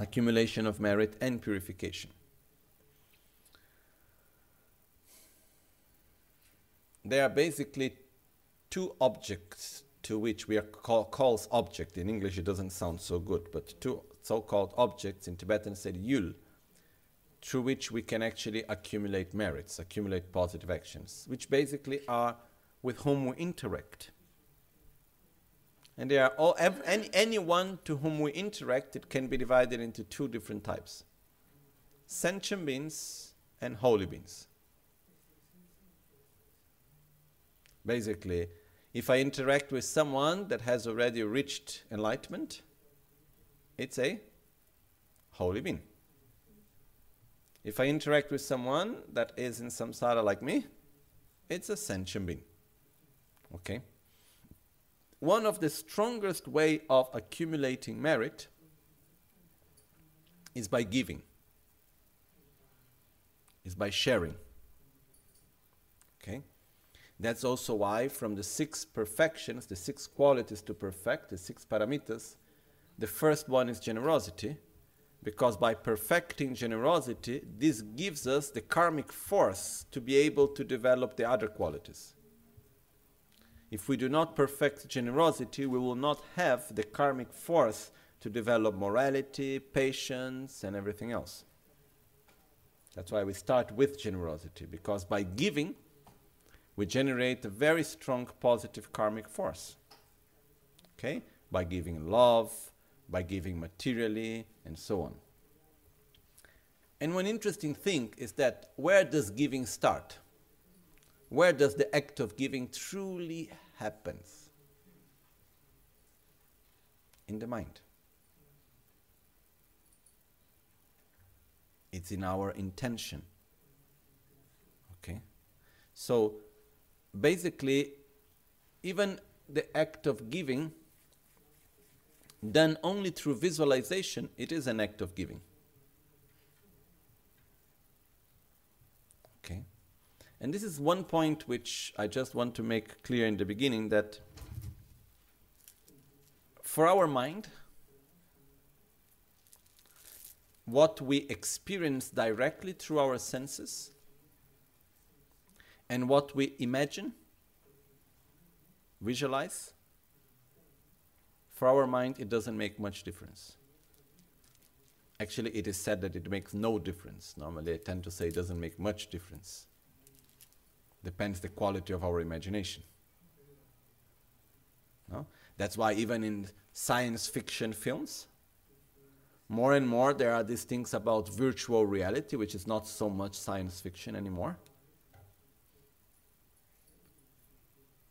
A: accumulation of merit and purification. There are basically two objects to which we are call, calls object. In English, it doesn't sound so good, but two so-called objects in Tibetan said yul through which we can actually accumulate merits, accumulate positive actions, which basically are with whom we interact. And they are all, any, anyone to whom we interact, it can be divided into two different types sentient beings and holy beings. Basically, If I interact with someone that has already reached enlightenment, it's a holy being. If I interact with someone that is in samsara like me, it's a sentient being. Okay? One of the strongest way of accumulating merit is by giving. Is by sharing. Okay? That's also why from the six perfections, the six qualities to perfect, the six paramitas, the first one is generosity, because by perfecting generosity, this gives us the karmic force to be able to develop the other qualities. If we do not perfect generosity, we will not have the karmic force to develop morality, patience, and everything else. That's why we start with generosity, because by giving, we generate a very strong positive karmic force. Okay? By giving love, by giving materially, and so on. And one interesting thing is that where does giving start? Where does the act of giving truly happens? In the mind. It's in our intention. Okay? So basically, even the act of giving, done only through visualization, it is an act of giving. Okay? And this is one point which I just want to make clear in the beginning that for our mind, what we experience directly through our senses and what we imagine, visualize, for our mind, it doesn't make much difference. Actually, it is said that it makes no difference. Normally, I tend to say it doesn't make much difference. Depends the quality of our imagination. No? That's why even in science fiction films, more and more there are these things about virtual reality, which is not so much science fiction anymore.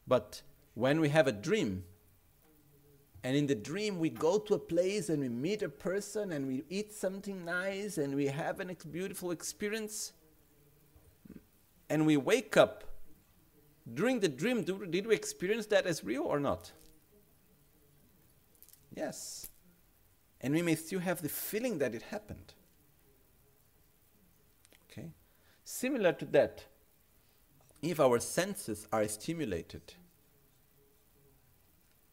A: But when we have a dream, and in the dream, we go to a place and we meet a person and we eat something nice and we have a ex- beautiful experience. And we wake up. During the dream, do, did we experience that as real or not? Yes. And we may still have the feeling that it happened. Okay? Similar to that, if our senses are stimulated,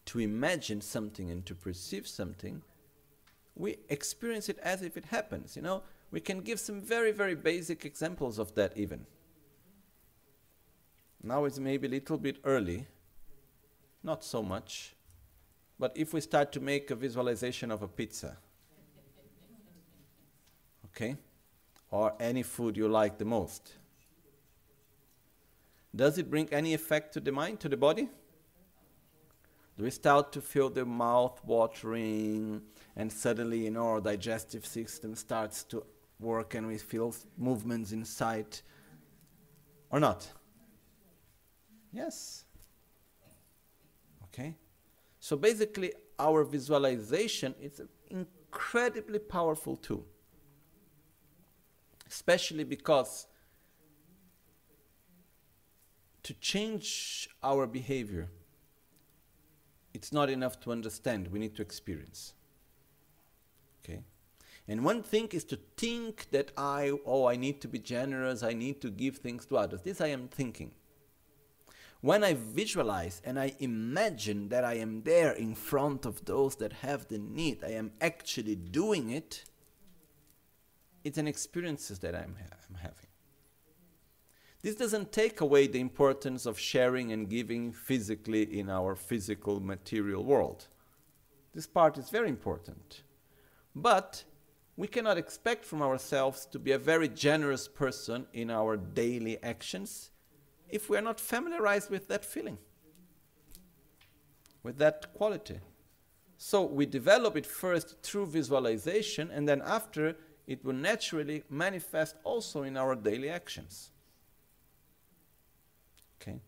A: to imagine something and to perceive something, we experience it as if it happens. You know, we can give some very, very basic examples of that even. Now it's maybe a little bit early, not so much, but if we start to make a visualization of a pizza, okay, or any food you like the most, does it bring any effect to the mind, to the body? Do we start to feel the mouth watering and suddenly you know our digestive system starts to work and we feel movements inside or not yes okay so basically our visualization is an incredibly powerful tool especially because to change our behavior it's not enough to understand, we need to experience. Okay? And one thing is to think that I, oh, I need to be generous, I need to give things to others. This I am thinking. When I visualize and I imagine that I am there in front of those that have the need, I am actually doing it, it's an experience that I'm, ha- I'm having. This doesn't take away the importance of sharing and giving physically in our physical material world. This part is very important. But we cannot expect from ourselves to be a very generous person in our daily actions if we are not familiarized with that feeling, with that quality. So we develop it first through visualization, and then after, it will naturally manifest also in our daily actions. Okay?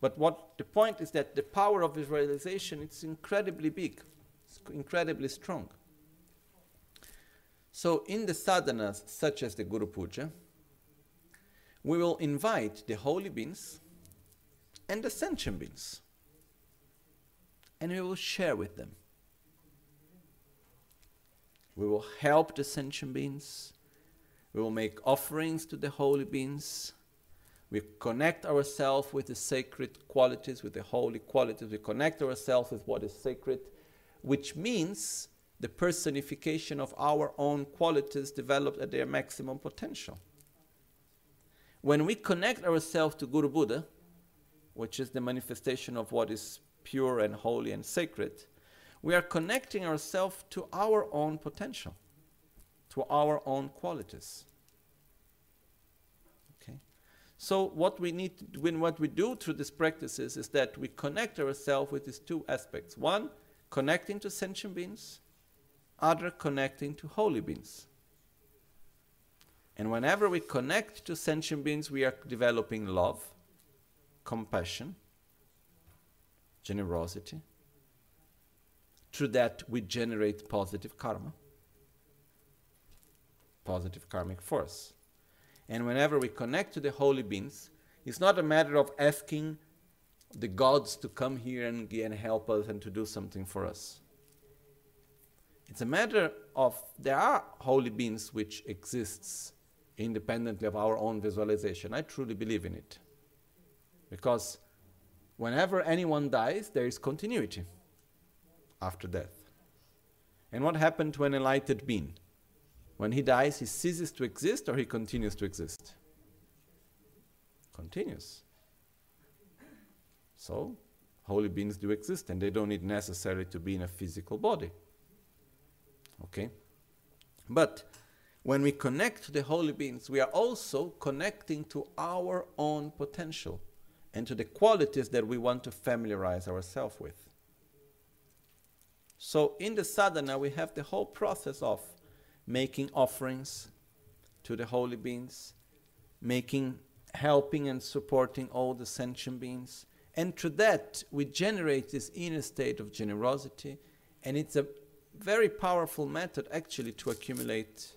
A: But what the point is that the power of visualization it's incredibly big, it's incredibly strong. So in the sadhanas such as the Guru Puja, we will invite the holy beings and the sentient beings, and we will share with them. We will help the sentient beings. We will make offerings to the holy beings. We connect ourselves with the sacred qualities, with the holy qualities. We connect ourselves with what is sacred, which means the personification of our own qualities developed at their maximum potential. When we connect ourselves to Guru Buddha, which is the manifestation of what is pure and holy and sacred, we are connecting ourselves to our own potential, to our own qualities. Okay? So what we need to, when what we do through these practices is that we connect ourselves with these two aspects. One, connecting to sentient beings, other connecting to holy beings. And whenever we connect to sentient beings, we are developing love, compassion, generosity, through that, we generate positive karma, positive karmic force. And whenever we connect to the holy beings, it's not a matter of asking the gods to come here and, and help us and to do something for us. It's a matter of there are holy beings which exists independently of our own visualization. I truly believe in it. Because whenever anyone dies, there is continuity after death. And what happened to an enlightened being? When he dies, he ceases to exist or he continues to exist? Continues. So, holy beings do exist and they don't need necessarily to be in a physical body. Okay? But when we connect to the holy beings, we are also connecting to our own potential and to the qualities that we want to familiarize ourselves with. So in the sadhana, we have the whole process of making offerings to the holy beings, making, helping and supporting all the sentient beings. And through that, we generate this inner state of generosity. And it's a very powerful method actually to accumulate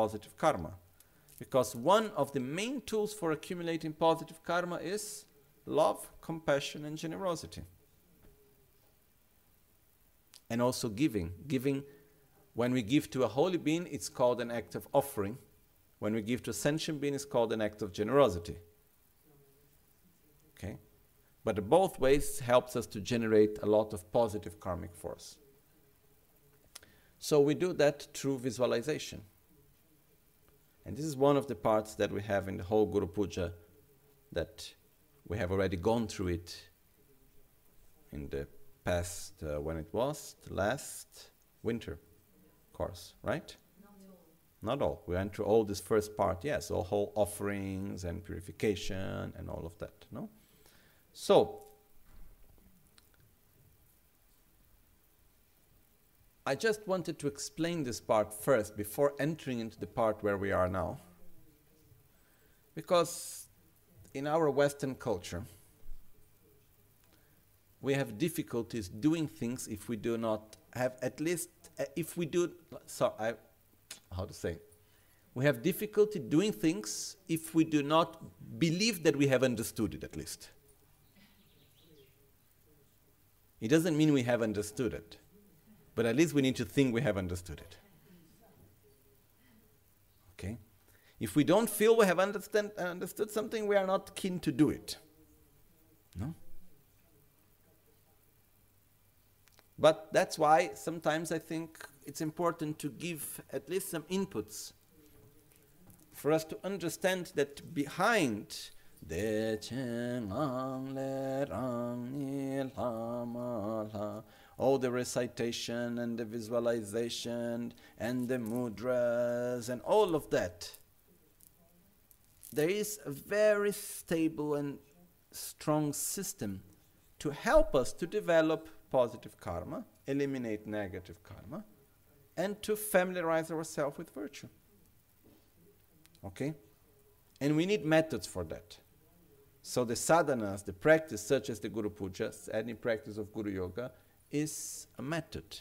A: positive karma. Because one of the main tools for accumulating positive karma is love, compassion, and generosity and also giving. Giving, when we give to a holy being, it's called an act of offering. When we give to a sentient being, it's called an act of generosity. Okay? But both ways helps us to generate a lot of positive karmic force. So we do that through visualization. And this is one of the parts that we have in the whole Guru Puja that we have already gone through it in the past uh, when it was the last winter course, right? Not all. We went through all this first part, yes, all whole offerings and purification and all of that, no? So, I just wanted to explain this part first before entering into the part where we are now. Because in our Western culture, we have difficulties doing things if we do not have at least uh, if we do sorry, I how to say we have difficulty doing things if we do not believe that we have understood it at least it doesn't mean we have understood it but at least we need to think we have understood it. Okay? If we don't feel we have understand, understood something we are not keen to do it. No? But that's why sometimes I think it's important to give at least some inputs for us to understand that behind all the recitation and the visualization and the mudras and all of that, there is a very stable and strong system to help us to develop positive karma, eliminate negative karma, and to familiarize ourselves with virtue. Okay? And we need methods for that. So the sadhanas, the practice such as the Guru Puja, any practice of Guru Yoga, is a method,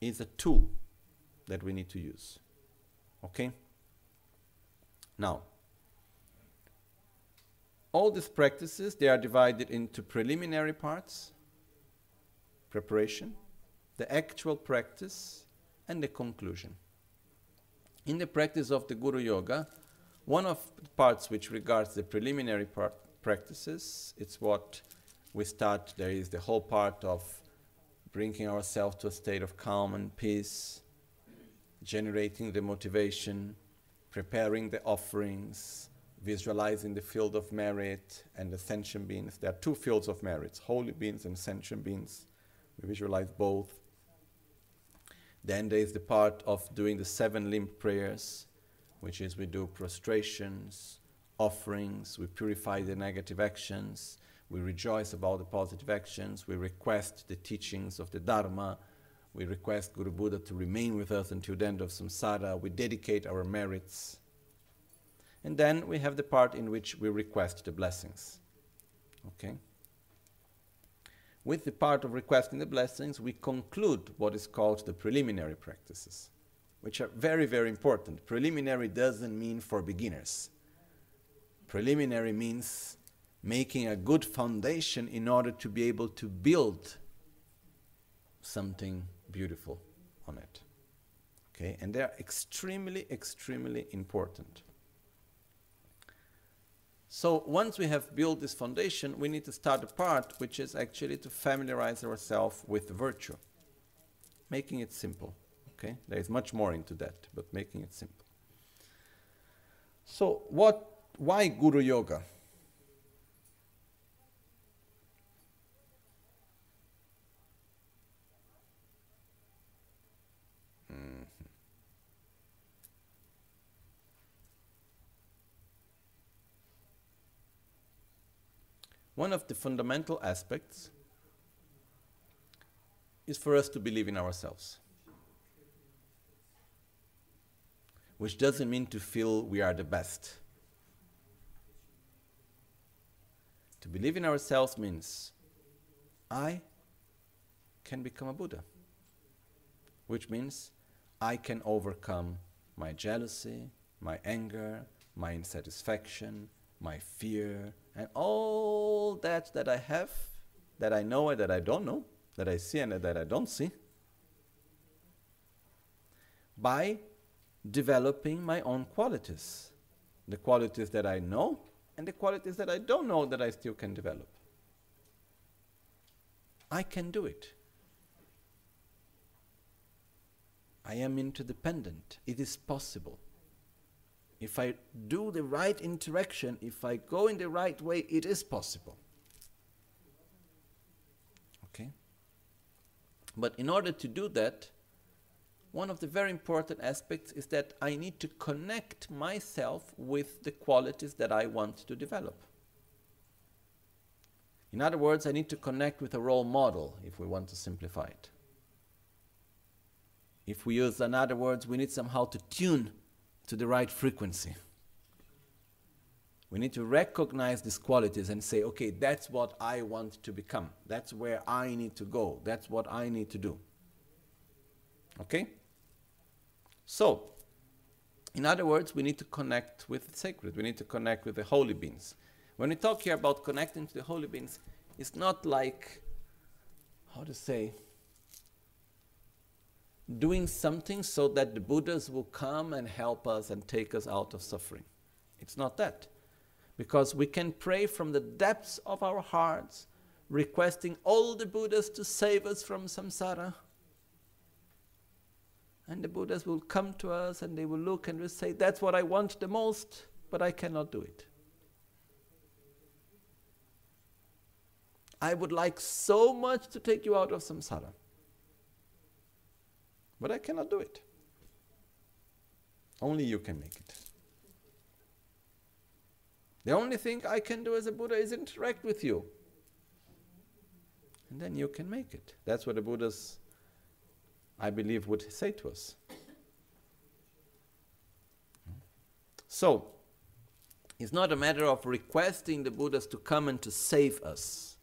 A: is a tool that we need to use. Okay? Now, all these practices, they are divided into preliminary parts, preparation, the actual practice, and the conclusion. In the practice of the Guru Yoga, one of the parts which regards the preliminary part practices, it's what we start. There is the whole part of bringing ourselves to a state of calm and peace, generating the motivation, preparing the offerings, visualizing the field of merit and sentient beings. There are two fields of merits holy beings and sentient beings. We visualize both. Then there is the part of doing the seven limb prayers, which is we do prostrations, offerings, we purify the negative actions, we rejoice about the positive actions, we request the teachings of the Dharma, we request Guru Buddha to remain with us until the end of samsara, we dedicate our merits. And then we have the part in which we request the blessings. Okay? With the part of requesting the blessings, we conclude what is called the preliminary practices, which are very, very important. Preliminary doesn't mean for beginners. Preliminary means making a good foundation in order to be able to build something beautiful on it. Okay, and they are extremely, extremely important. So once we have built this foundation, we need to start a part which is actually to familiarize ourselves with virtue, making it simple. Okay, there is much more into that, but making it simple. So what? Why Guru Yoga? One of the fundamental aspects is for us to believe in ourselves. Which doesn't mean to feel we are the best. To believe in ourselves means I can become a Buddha, which means I can overcome my jealousy, my anger, my insatisfaction, my fear, and all that that I have, that I know and that I don't know, that I see and that I don't see, by developing my own qualities. The qualities that I know and the qualities that I don't know that I still can develop. I can do it. I am interdependent. It is possible if I do the right interaction, if I go in the right way, it is possible. Okay? But in order to do that, one of the very important aspects is that I need to connect myself with the qualities that I want to develop. In other words, I need to connect with a role model if we want to simplify it. If we use another words, we need somehow to tune to the right frequency. We need to recognize these qualities and say, okay, that's what I want to become. That's where I need to go. That's what I need to do. Okay? So, in other words, we need to connect with the sacred. We need to connect with the holy beings. When we talk here about connecting to the holy beings, it's not like, how to say, doing something so that the Buddhas will come and help us and take us out of suffering. It's not that. Because we can pray from the depths of our hearts, requesting all the Buddhas to save us from samsara. And the Buddhas will come to us and they will look and will say, That's what I want the most, but I cannot do it. I would like so much to take you out of samsara. But I cannot do it. Only you can make it. The only thing I can do as a Buddha is interact with you. And then you can make it. That's what the Buddhas, I believe, would say to us. So, it's not a matter of requesting the Buddhas to come and to save us.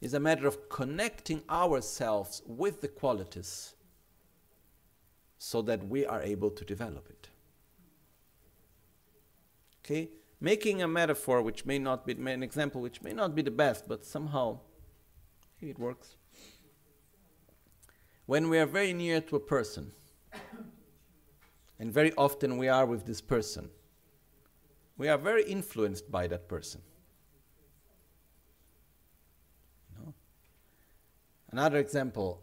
A: It's a matter of connecting ourselves with the qualities so that we are able to develop it. Okay? Making a metaphor which may not be an example which may not be the best, but somehow it works. When we are very near to a person, and very often we are with this person, we are very influenced by that person. You know? Another example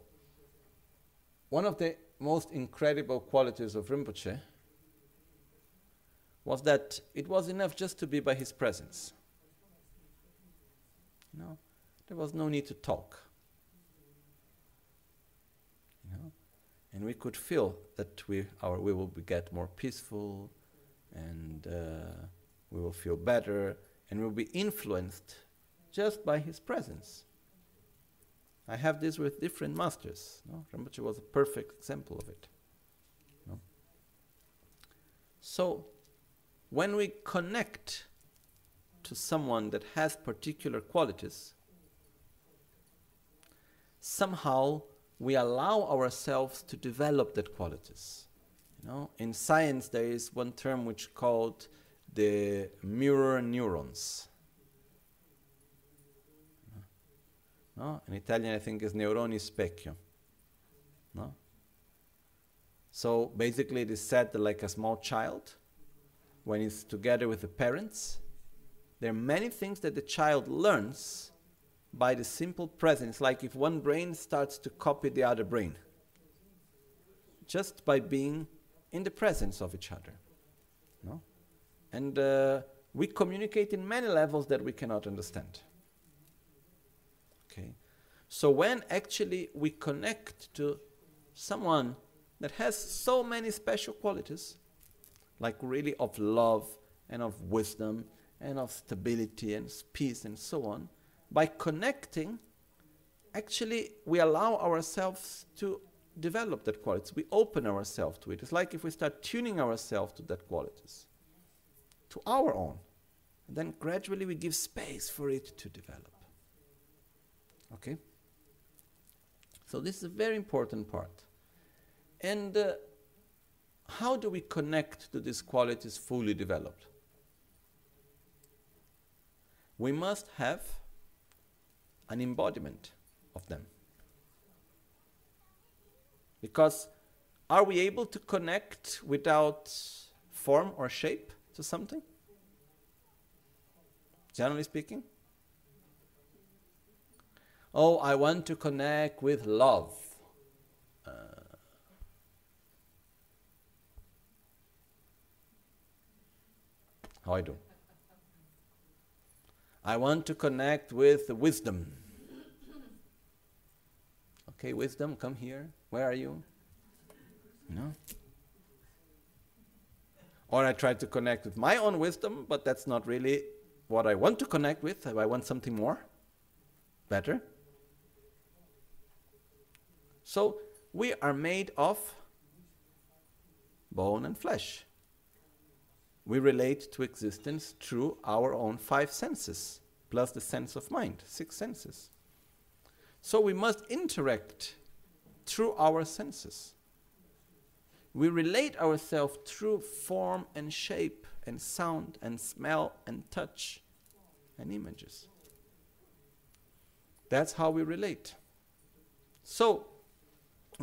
A: one of the most incredible qualities of Rinpoche was that it was enough just to be by his presence. You know, there was no need to talk. You know, and we could feel that we, our, we will get more peaceful and uh, we will feel better and we will be influenced just by his presence. I have this with different masters. No? Rinpoche was a perfect example of it. No? So, when we connect to someone that has particular qualities, somehow we allow ourselves to develop that qualities. You know, in science there is one term which called the mirror neurons. No? In Italian, I think is neuroni specchio. No? So basically, it is said that, like a small child, when it's together with the parents, there are many things that the child learns by the simple presence. Like if one brain starts to copy the other brain, just by being in the presence of each other. No? And uh, we communicate in many levels that we cannot understand. So when actually we connect to someone that has so many special qualities, like really of love and of wisdom and of stability and peace and so on, by connecting, actually we allow ourselves to develop that quality. We open ourselves to it. It's like if we start tuning ourselves to that qualities, to our own. And then gradually we give space for it to develop. Okay? So this is a very important part. And uh, how do we connect to these qualities fully developed? We must have an embodiment of them. Because are we able to connect without form or shape to something? Generally speaking? Oh, I want to connect with love. Uh, how I do? I want to connect with wisdom. Okay, wisdom, come here. Where are you? No. Or I try to connect with my own wisdom, but that's not really what I want to connect with. I want something more, better. So we are made of bone and flesh. We relate to existence through our own five senses, plus the sense of mind, six senses. So we must interact through our senses. We relate ourselves through form and shape and sound and smell and touch and images. That's how we relate. So,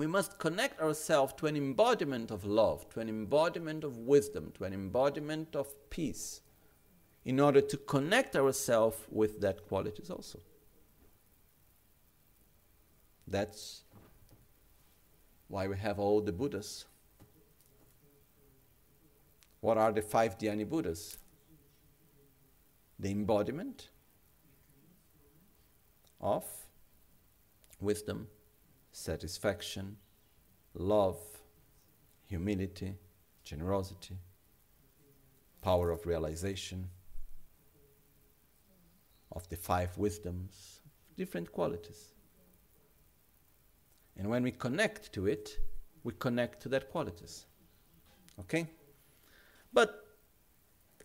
A: we must connect ourselves to an embodiment of love, to an embodiment of wisdom, to an embodiment of peace, in order to connect ourselves with that qualities also. That's why we have all the Buddhas. What are the five Dhyani Buddhas? The embodiment of wisdom, satisfaction, love, humility, generosity, power of realization, of the five wisdoms, different qualities. And when we connect to it, we connect to that qualities. Okay? But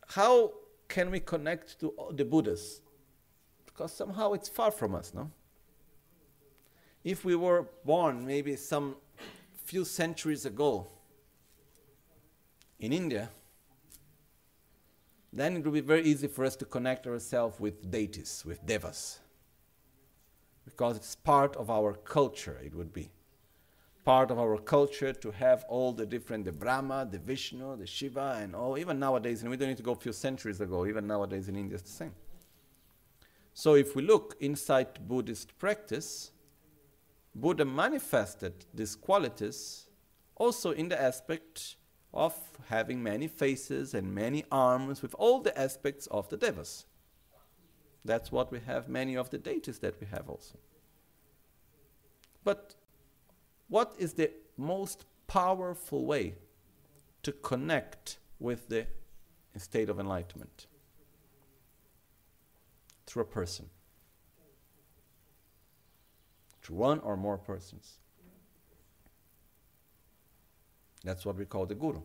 A: how can we connect to the Buddhas? Because somehow it's far from us, no? If we were born maybe some few centuries ago in India, then it would be very easy for us to connect ourselves with deities, with devas. Because it's part of our culture, it would be. Part of our culture to have all the different, the Brahma, the Vishnu, the Shiva, and all, even nowadays, and we don't need to go a few centuries ago, even nowadays in India it's the same. So if we look inside Buddhist practice, Buddha manifested these qualities also in the aspect of having many faces and many arms with all the aspects of the devas. That's what we have, many of the deities that we have also. But what is the most powerful way to connect with the state of enlightenment? Through a person. Through one or more persons. That's what we call the guru.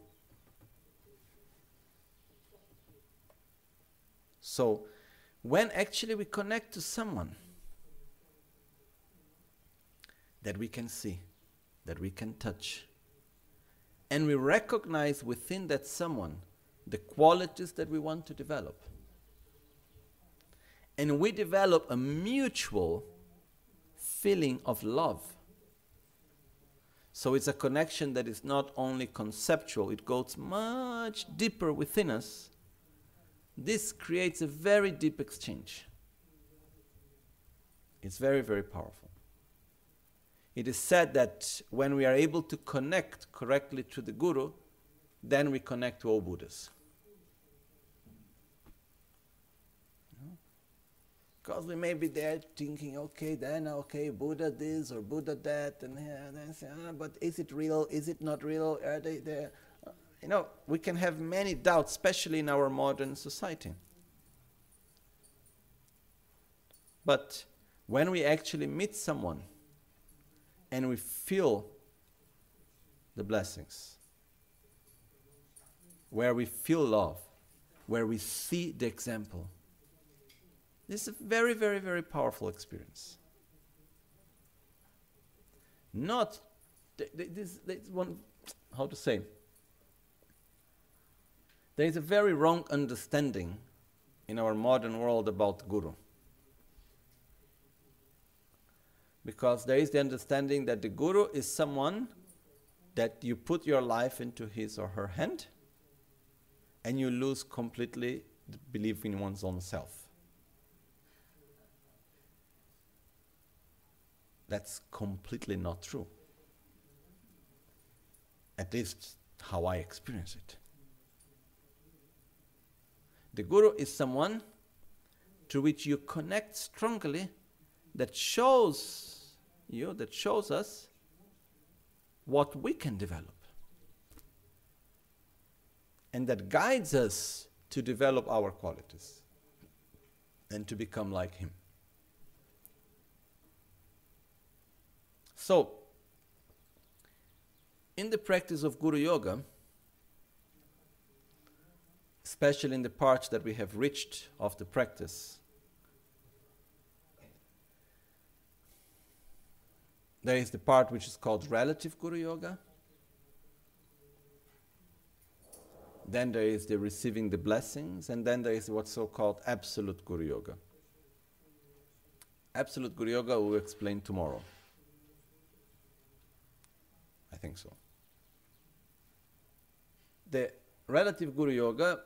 A: So, when actually we connect to someone that we can see, that we can touch, and we recognize within that someone the qualities that we want to develop, and we develop a mutual feeling of love so it's a connection that is not only conceptual, it goes much deeper within us. This creates a very deep exchange. It's very, very powerful. It is said that when we are able to connect correctly to the Guru, then we connect to all Buddhas. Because we may be there thinking, okay, then, okay, Buddha this or Buddha that, and then say, ah, but is it real? Is it not real? Are they there? You know, we can have many doubts, especially in our modern society. But when we actually meet someone and we feel the blessings, where we feel love, where we see the example, this is a very, very, very powerful experience. Not this, this one, how to say? There is a very wrong understanding in our modern world about guru. Because there is the understanding that the guru is someone that you put your life into his or her hand and you lose completely the belief in one's own self. That's completely not true. At least how I experience it. The Guru is someone to which you connect strongly that shows you, that shows us what we can develop. And that guides us to develop our qualities and to become like Him. So, in the practice of Guru Yoga, especially in the part that we have reached of the practice, there is the part which is called relative Guru Yoga. Then there is the receiving the blessings, and then there is what's so called absolute Guru Yoga. Absolute Guru Yoga we will explain tomorrow. Think so. The relative Guru Yoga,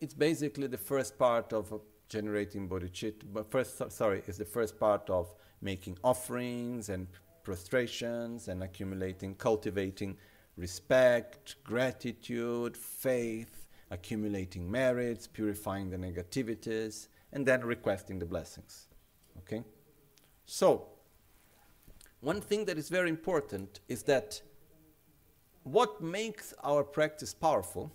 A: it's basically the first part of generating bodhicitta, but first, sorry, is the first part of making offerings and prostrations and accumulating, cultivating respect, gratitude, faith, accumulating merits, purifying the negativities, and then requesting the blessings. Okay? So, one thing that is very important is that what makes our practice powerful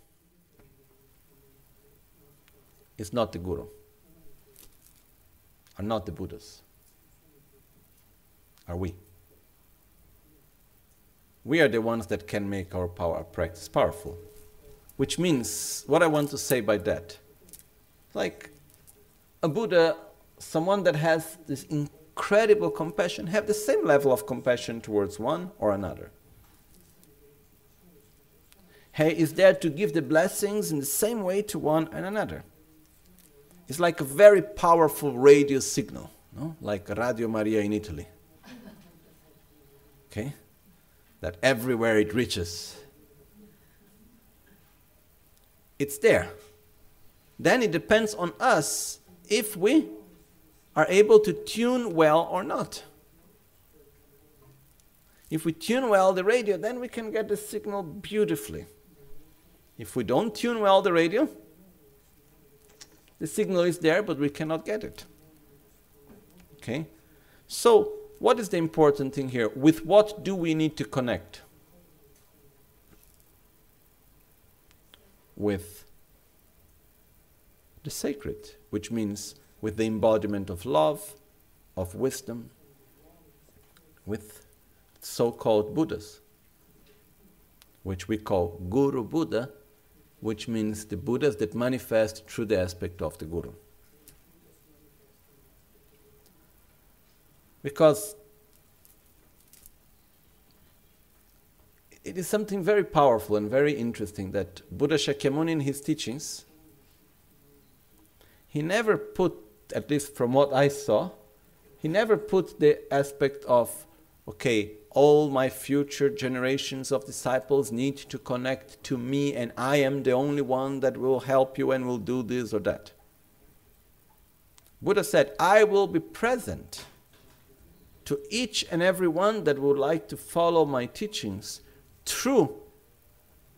A: is not the Guru, are not the Buddhas, are we. We are the ones that can make our power practice powerful. Which means, what I want to say by that, Like a Buddha, someone that has this incredible compassion, have the same level of compassion towards one or another. He is there to give the blessings in the same way to one and another. It's like a very powerful radio signal, no? like Radio Maria in Italy. Okay? That everywhere it reaches, it's there. Then it depends on us if we are able to tune well or not. If we tune well the radio, then we can get the signal beautifully. If we don't tune well the radio, the signal is there, but we cannot get it. Okay? So, what is the important thing here? With what do we need to connect? With the sacred, which means with the embodiment of love, of wisdom, with so called Buddhas, which we call Guru Buddha, which means the Buddhas that manifest through the aspect of the Guru. Because it is something very powerful and very interesting that Buddha Shakyamuni in his teachings he never put, at least from what I saw, he never put the aspect of, okay, all my future generations of disciples need to connect to me, and I am the only one that will help you and will do this or that. Buddha said, I will be present to each and every one that would like to follow my teachings through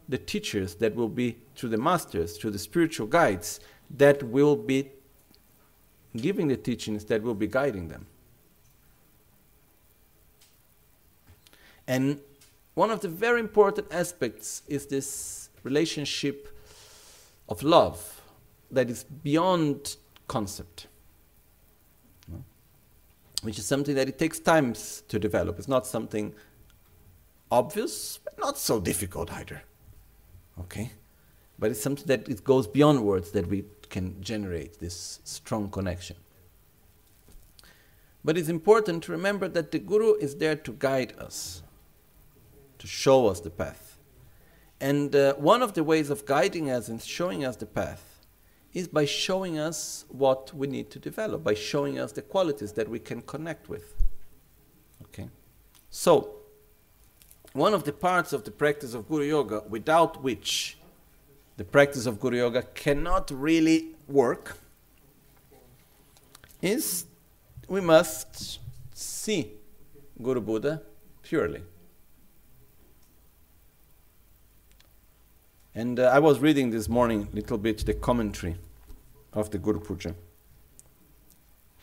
A: the teachers that will be, through the masters, through the spiritual guides that will be giving the teachings that will be guiding them. And one of the very important aspects is this relationship of love that is beyond concept, which is something that it takes time to develop. It's not something obvious, but not so difficult either. Okay? But it's something that it goes beyond words that we can generate this strong connection. But it's important to remember that the Guru is there to guide us, to show us the path. And uh, one of the ways of guiding us and showing us the path is by showing us what we need to develop, by showing us the qualities that we can connect with. Okay? So, one of the parts of the practice of Guru Yoga without which the practice of Guru Yoga cannot really work is we must see Guru Buddha purely. And uh, I was reading this morning a little bit the commentary of the Guru Puja.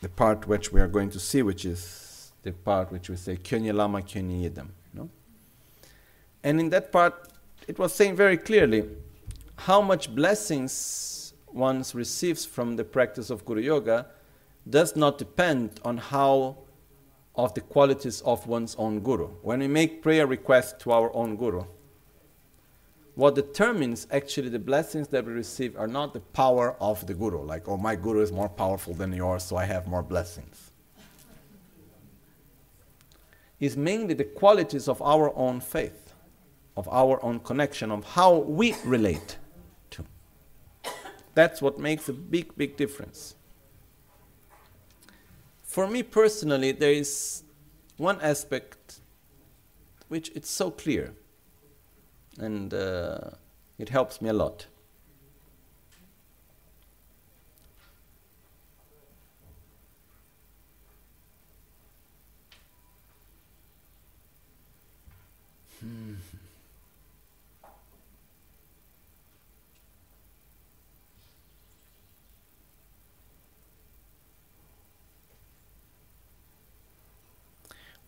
A: The part which we are going to see, which is the part which we say Kyonye Lama Kyonye Yidam. No? And in that part, it was saying very clearly how much blessings one receives from the practice of Guru Yoga does not depend on how of the qualities of one's own guru. When we make prayer requests to our own guru, what determines actually the blessings that we receive are not the power of the guru, like, oh, my guru is more powerful than yours, so I have more blessings. Is mainly the qualities of our own faith, of our own connection, of how we relate to. that's what makes a big, big difference. For me personally, there is one aspect which it's so clear, and uh, it helps me a lot. Hmm.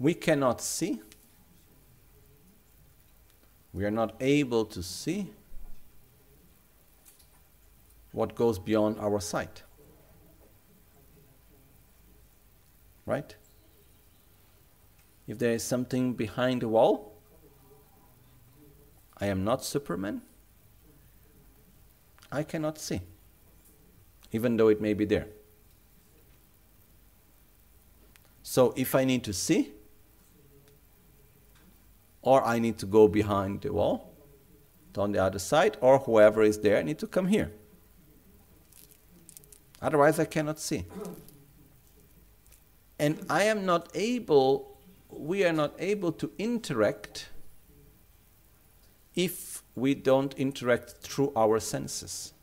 A: we cannot see, we are not able to see what goes beyond our sight. Right? If there is something behind the wall, I am not Superman. I cannot see. even though it may be there. So if I need to see, or I need to go behind the wall, on the other side, or whoever is there I need to come here. Otherwise, I cannot see. And I am not able, we are not able to interact if we don't interact through our senses.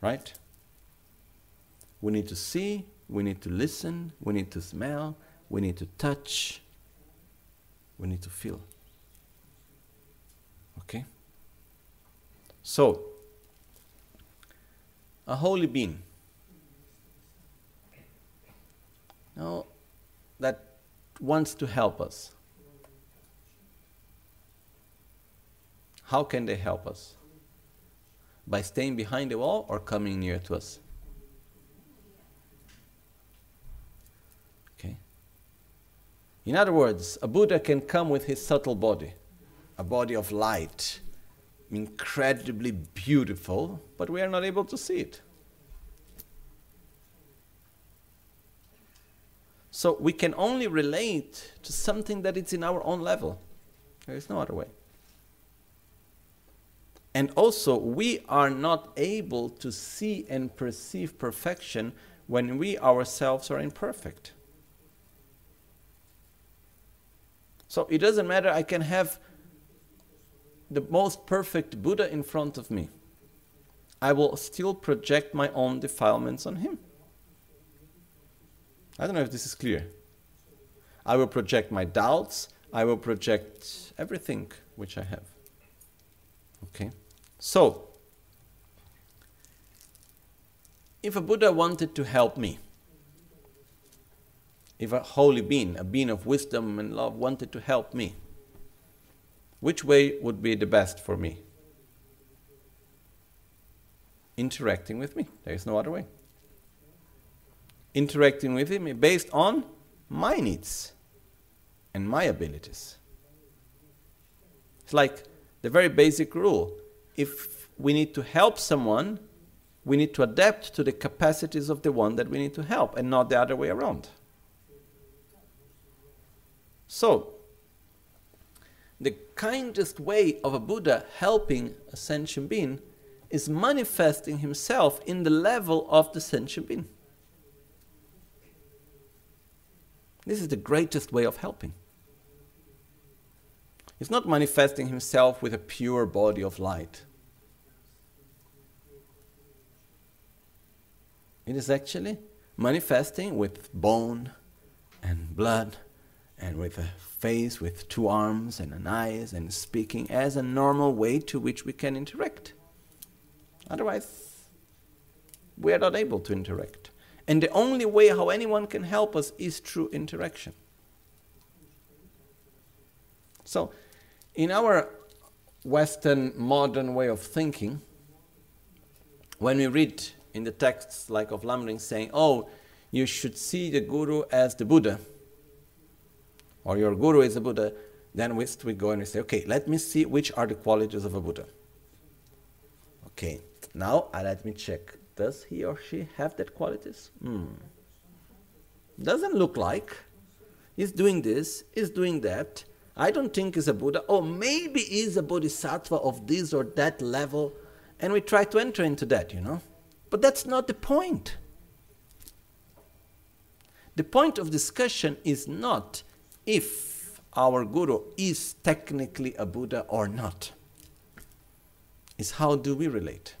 A: Right? We need to see, we need to listen, we need to smell, we need to touch, we need to feel. Okay? So, a holy being. Now, that wants to help us. How can they help us? By staying behind the wall or coming near to us? Okay. In other words, a Buddha can come with his subtle body, a body of light, incredibly beautiful, but we are not able to see it. So we can only relate to something that is in our own level. There is no other way. And also, we are not able to see and perceive perfection when we ourselves are imperfect. So it doesn't matter, I can have the most perfect Buddha in front of me. I will still project my own defilements on him. I don't know if this is clear. I will project my doubts, I will project everything which I have. Okay? So, if a Buddha wanted to help me, if a holy being, a being of wisdom and love, wanted to help me, which way would be the best for me? Interacting with me. There is no other way. Interacting with him based on my needs and my abilities. It's like the very basic rule if we need to help someone, we need to adapt to the capacities of the one that we need to help and not the other way around. So, the kindest way of a Buddha helping a sentient being is manifesting himself in the level of the sentient being. This is the greatest way of helping. He's not manifesting himself with a pure body of light. It is actually manifesting with bone and blood and with a face with two arms and an eyes and speaking as a normal way to which we can interact. Otherwise, we are not able to interact. And the only way how anyone can help us is through interaction. So, in our Western modern way of thinking, when we read in the texts like of Lamrim saying, oh, you should see the Guru as the Buddha, or your Guru is a Buddha, then we, we go and we say, okay, let me see which are the qualities of a Buddha. Okay, now uh, let me check. Does he or she have that qualities? Hmm. Doesn't look like. He's doing this, he's doing that. I don't think he's a Buddha. Or maybe he's a Bodhisattva of this or that level. And we try to enter into that, you know. But that's not the point. The point of discussion is not if our guru is technically a Buddha or not. Is how do we relate?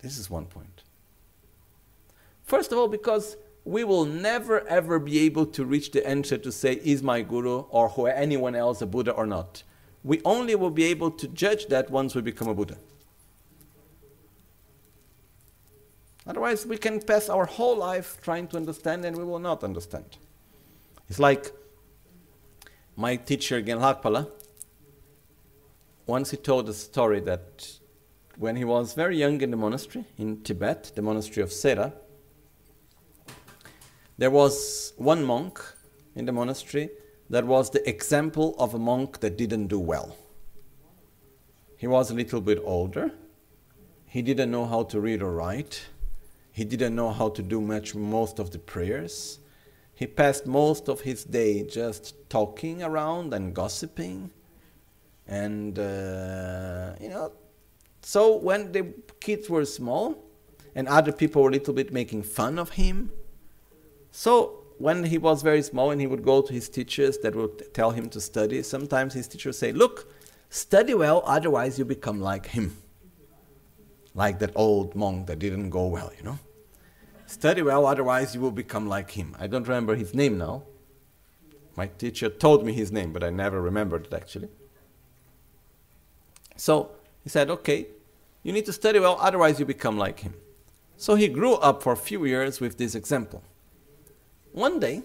A: This is one point. First of all, because we will never ever be able to reach the answer to say, is my guru or who anyone else a Buddha or not? We only will be able to judge that once we become a Buddha. Otherwise, we can pass our whole life trying to understand and we will not understand. It's like my teacher, Genlakpala, once he told a story that when he was very young in the monastery in Tibet, the monastery of Sera, there was one monk in the monastery that was the example of a monk that didn't do well. he was a little bit older. He didn't know how to read or write. He didn't know how to do much most of the prayers. He passed most of his day just talking around and gossiping. And, uh, you know, so when the kids were small and other people were a little bit making fun of him, so when he was very small and he would go to his teachers that would tell him to study, sometimes his teachers say, Look, study well, otherwise you become like him. Like that old monk that didn't go well, you know. Study well, otherwise you will become like him. I don't remember his name now. My teacher told me his name, but I never remembered it actually. So he said, Okay, you need to study well, otherwise you become like him. So he grew up for a few years with this example. One day,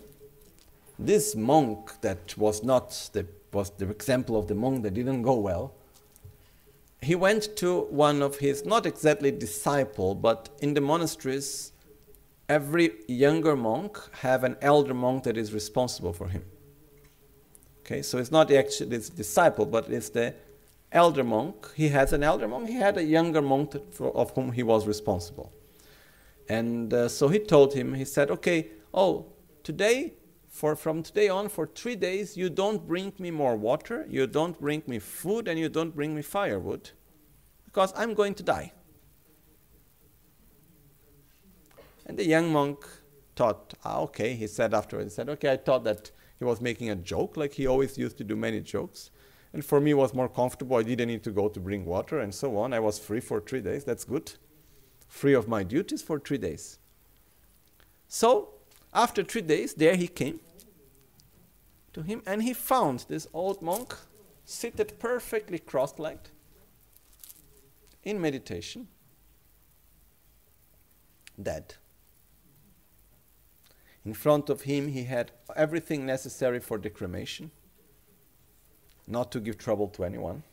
A: this monk that was not the, was the example of the monk that didn't go well, he went to one of his, not exactly disciple, but in the monasteries, every younger monk have an elder monk that is responsible for him. Okay, so it's not actually his disciple, but it's the elder monk. He has an elder monk. He had a younger monk for, of whom he was responsible. And uh, so he told him, he said, okay, oh, today, for from today on, for three days, you don't bring me more water, you don't bring me food, and you don't bring me firewood, because I'm going to die. And the young monk thought, ah, okay, he said afterwards, he said, okay, I thought that he was making a joke, like he always used to do many jokes. And for me, it was more comfortable. I didn't need to go to bring water and so on. I was free for three days. That's good. Free of my duties for three days. So after three days, there he came to him and he found this old monk seated perfectly cross legged in meditation, dead. In front of him, he had everything necessary for the cremation, not to give trouble to anyone.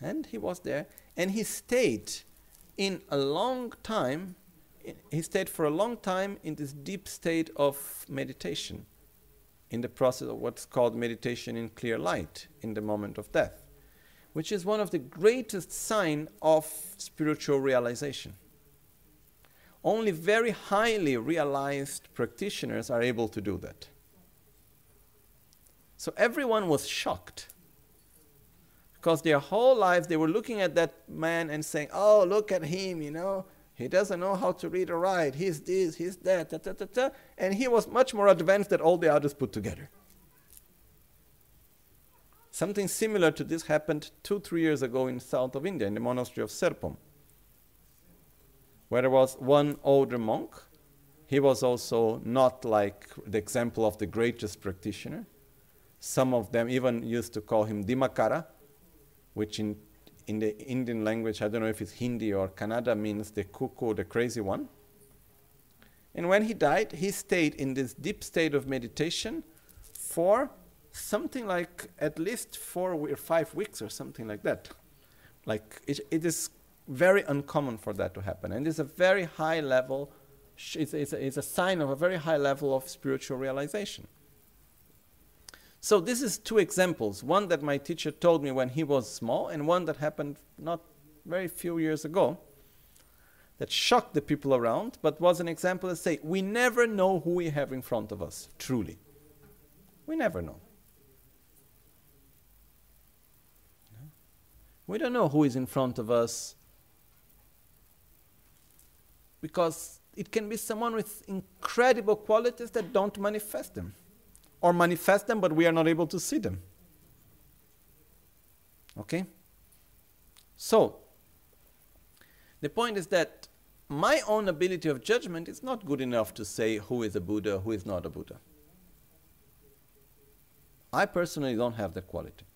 A: And he was there, and he stayed in a long time he stayed for a long time in this deep state of meditation, in the process of what's called meditation in clear light, in the moment of death, which is one of the greatest sign of spiritual realization. Only very highly realized practitioners are able to do that. So everyone was shocked because their whole life they were looking at that man and saying, "Oh, look at him, you know, he doesn't know how to read or write. He's this, he's that, and he was much more advanced than all the others put together. Something similar to this happened two, three years ago in south of India, in the monastery of Serpom, where there was one older monk. He was also not like the example of the greatest practitioner. Some of them even used to call him Dimakara, which in in the Indian language, I don't know if it's Hindi or Kannada, means the cuckoo, the crazy one. And when he died, he stayed in this deep state of meditation for something like at least four or five weeks or something like that. Like it, it is very uncommon for that to happen. And it's a very high level, it's, it's, a, it's a sign of a very high level of spiritual realization. So this is two examples. One that my teacher told me when he was small, and one that happened not very few years ago. That shocked the people around, but was an example to say we never know who we have in front of us, truly. We never know. We don't know who is in front of us because it can be someone with incredible qualities that don't manifest them or manifest them, but we are not able to see them. Okay? So, the point is that my own ability of judgment is not good enough to say who is a Buddha, who is not a Buddha. I personally don't have that quality.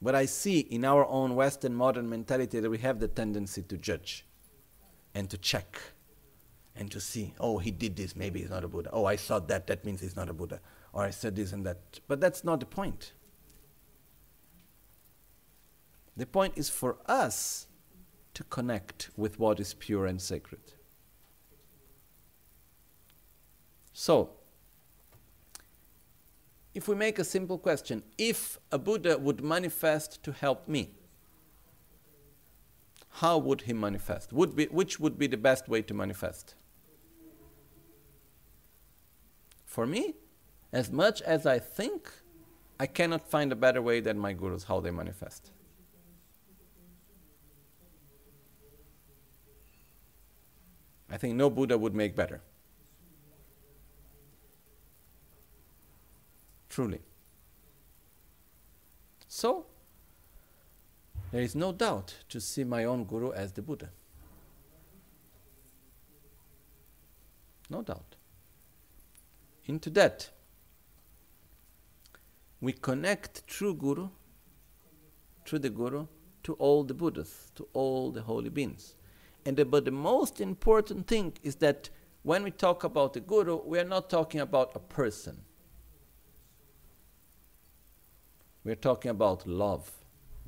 A: But I see in our own Western modern mentality that we have the tendency to judge and to check and to see, oh, he did this, maybe he's not a Buddha. Oh, I saw that, that means he's not a Buddha. Or I said this and that. But that's not the point. The point is for us to connect with what is pure and sacred. So, if we make a simple question, if a Buddha would manifest to help me, how would he manifest? Would be, which would be the best way to manifest? For me, as much as I think, I cannot find a better way than my gurus how they manifest. I think no Buddha would make better. Truly. So, there is no doubt to see my own Guru as the Buddha. No doubt. Into that, we connect true Guru, through the Guru, to all the Buddhas, to all the holy beings. And the, but the most important thing is that when we talk about the Guru, we are not talking about a person. We're talking about love,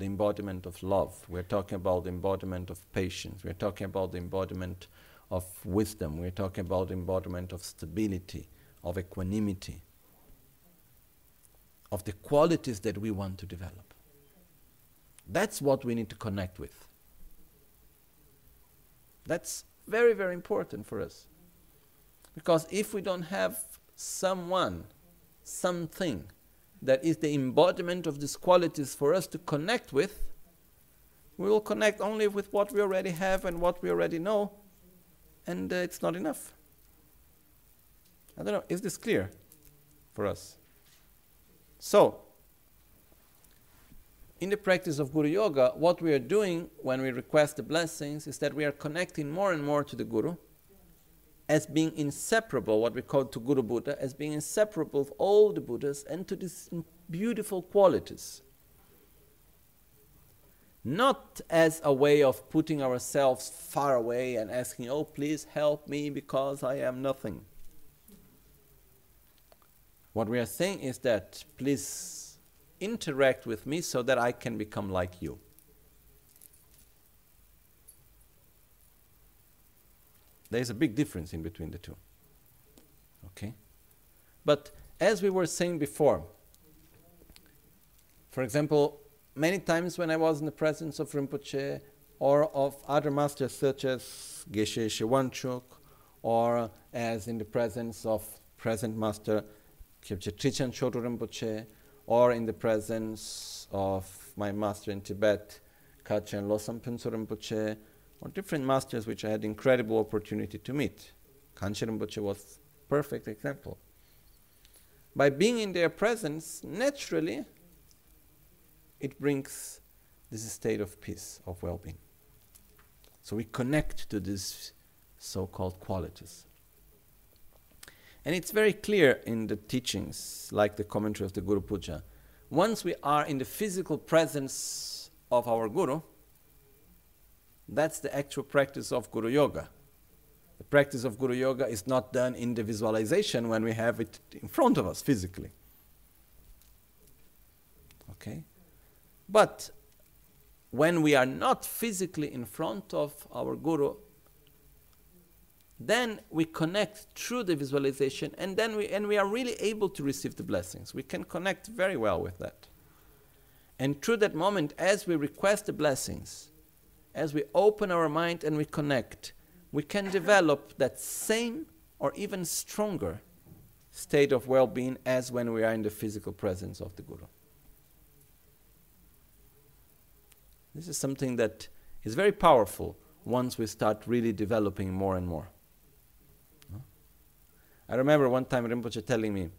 A: the embodiment of love. We're talking about the embodiment of patience. We're talking about the embodiment of wisdom. We're talking about the embodiment of stability, of equanimity, of the qualities that we want to develop. That's what we need to connect with. That's very, very important for us. Because if we don't have someone, something that is the embodiment of these qualities for us to connect with, we will connect only with what we already have and what we already know, and uh, it's not enough. I don't know, is this clear for us? So, in the practice of Guru Yoga, what we are doing when we request the blessings is that we are connecting more and more to the Guru as being inseparable, what we call to Guru Buddha, as being inseparable of all the Buddhas and to these beautiful qualities. Not as a way of putting ourselves far away and asking, oh, please help me because I am nothing. What we are saying is that, please interact with me so that I can become like you. There is a big difference in between the two. Okay? But as we were saying before, for example, many times when I was in the presence of Rinpoche or of other masters such as Geshe Shewanchuk or as in the presence of present master Kyabje Trijang Chodo Rinpoche or in the presence of my master in Tibet, Kachin Losam Phuntsho Rinpoche, or different masters which I had incredible opportunity to meet. Gangchen Rinpoche was perfect example. By being in their presence, naturally, it brings this state of peace, of well-being. So we connect to these so-called qualities. And it's very clear in the teachings, like the commentary of the Guru Puja. Once we are in the physical presence of our Guru, that's the actual practice of Guru Yoga. The practice of Guru Yoga is not done in the visualization when we have it in front of us physically. Okay? But when we are not physically in front of our Guru, then we connect through the visualization and then we and we are really able to receive the blessings we can connect very well with that and through that moment as we request the blessings as we open our mind and we connect we can develop that same or even stronger state of well-being as when we are in the physical presence of the guru. This is something that is very powerful once we start really developing more and more. I remember one time Rinpoche telling me,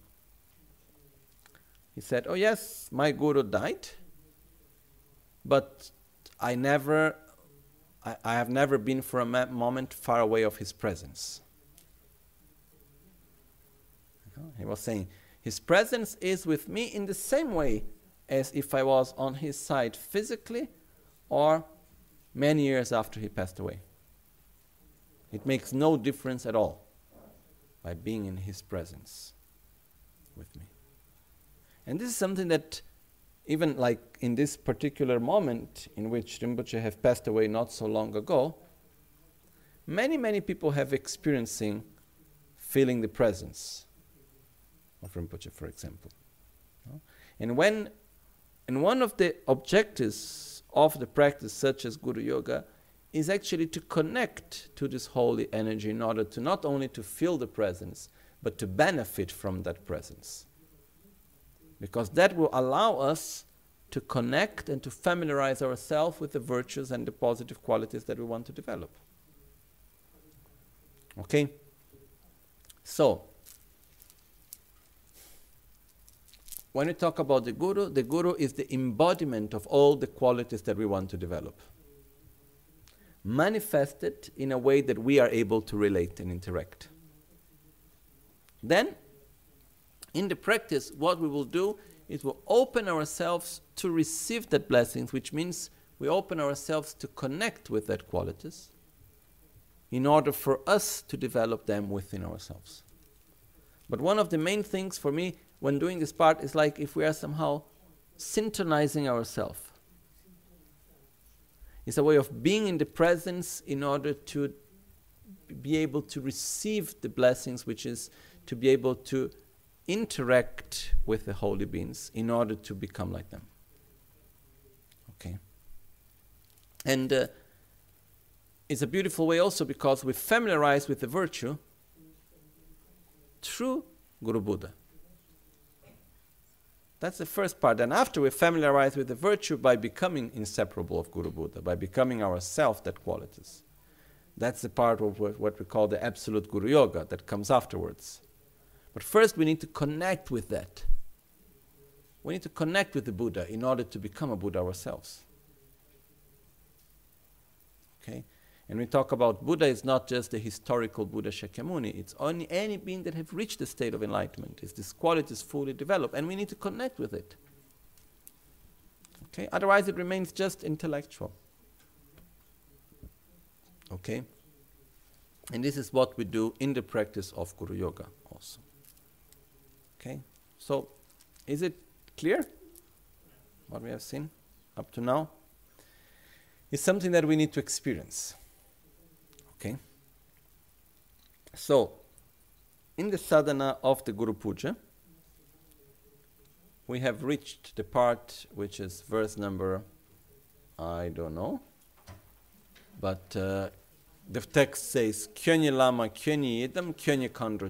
A: he said, Oh, yes, my guru died, but I never, I, I have never been for a moment far away of his presence. He was saying, His presence is with me in the same way as if I was on his side physically or many years after he passed away. It makes no difference at all by being in His presence with me. And this is something that, even like in this particular moment in which Rinpoche have passed away not so long ago, many, many people have experiencing feeling the presence of Rinpoche, for example. And when and one of the objectives of the practice such as Guru Yoga is actually to connect to this holy energy in order to not only to feel the presence, but to benefit from that presence. Because that will allow us to connect and to familiarize ourselves with the virtues and the positive qualities that we want to develop. Okay? So, when we talk about the Guru, the Guru is the embodiment of all the qualities that we want to develop manifested in a way that we are able to relate and interact. Then, in the practice, what we will do is we'll open ourselves to receive that blessings, which means we open ourselves to connect with that qualities in order for us to develop them within ourselves. But one of the main things for me when doing this part is like if we are somehow synchronizing ourselves it's a way of being in the presence in order to be able to receive the blessings, which is to be able to interact with the holy beings in order to become like them. Okay. And uh, it's a beautiful way also because we familiarize with the virtue through Guru Buddha. That's the first part. And after we familiarize with the virtue by becoming inseparable of Guru Buddha, by becoming ourselves that qualities. That's the part of what we call the absolute Guru Yoga that comes afterwards. But first we need to connect with that. We need to connect with the Buddha in order to become a Buddha ourselves. Okay? And we talk about Buddha is not just the historical Buddha Shakyamuni, it's only any being that have reached the state of enlightenment. Is this quality is fully developed, and we need to connect with it. Okay? Otherwise it remains just intellectual. Okay? And this is what we do in the practice of Guru Yoga also. Okay? So is it clear what we have seen up to now? It's something that we need to experience. Okay? So, in the sadhana of the Guru Puja, we have reached the part which is verse number, I don't know, but uh, the text says, Kyonyi lama kyonyi idam kyonyi kandro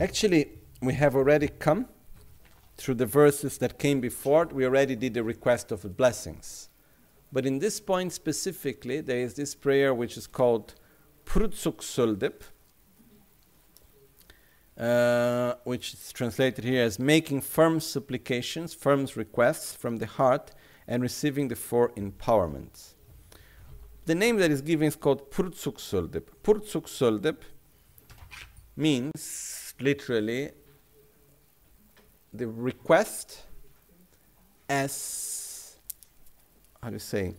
A: Actually, we have already come through the verses that came before, we already did the request of the blessings. But in this point specifically, there is this prayer which is called Prutsuk Suldip, uh, which is translated here as making firm supplications, firm requests from the heart, and receiving the four empowerments. The name that is given is called Prutsuk Suldip. Prutsuk Suldip means literally the request as how do you say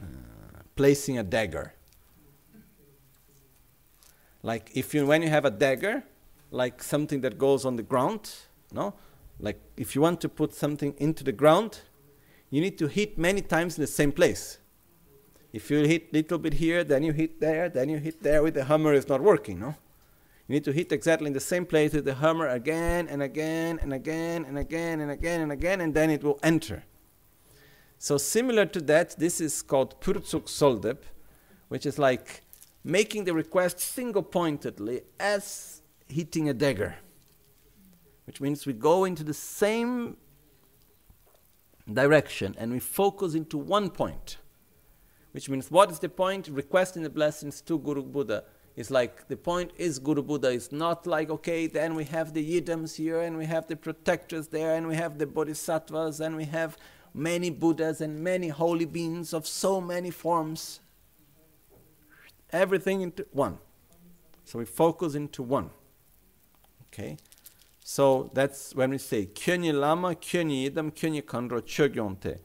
A: uh, placing a dagger. Like if you when you have a dagger like something that goes on the ground no? Like if you want to put something into the ground you need to hit many times in the same place. If you hit little bit here then you hit there then you hit there with the hammer it's not working no you need to hit exactly in the same place with the hammer again and again and again and again and again and again, and then it will enter. So, similar to that, this is called Purtsuk Soldep, which is like making the request single pointedly as hitting a dagger, which means we go into the same direction and we focus into one point. Which means, what is the point? Requesting the blessings to Guru Buddha It's like the point is Guru Buddha is not like, okay, then we have the Yidams here and we have the protectors there and we have the Bodhisattvas and we have many Buddhas and many holy beings of so many forms. Everything into one. So we focus into one. Okay? So that's when we say kyönyi lama, kyönyi idam, kyönyi kandro chogyonte.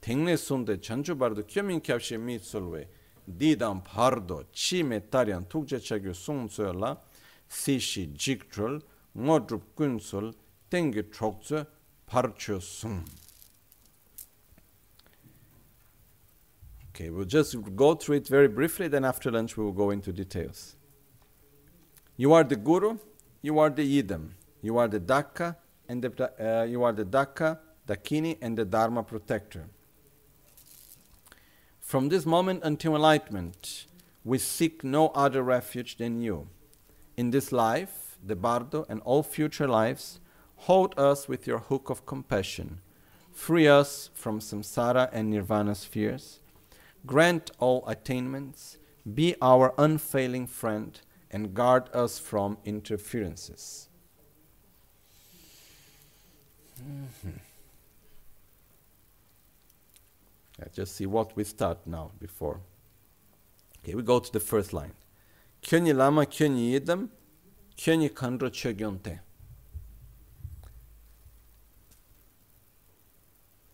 A: Tengne sunde chanchu bardo kyomin kyabshi mitsulwe. Didam pardo tukje kunsul, tengi sung. Okay, we'll just go through it very briefly, then after lunch we will go into details. You are the guru, you are the yidam, you are the daka, and the, uh, you are the daka, dakini, and the dharma protector. From this moment until enlightenment, we seek no other refuge than you. In this life, the bardo, and all future lives, hold us with your hook of compassion. Free us from samsara and nirvana spheres grant all attainments, be our unfailing friend, and guard us from interferences. Mm-hmm. Let's just see what we start now before. Okay, we go to the first line. Kyönyi lama kyönyi yidam, kyönyi kandro chogyonte.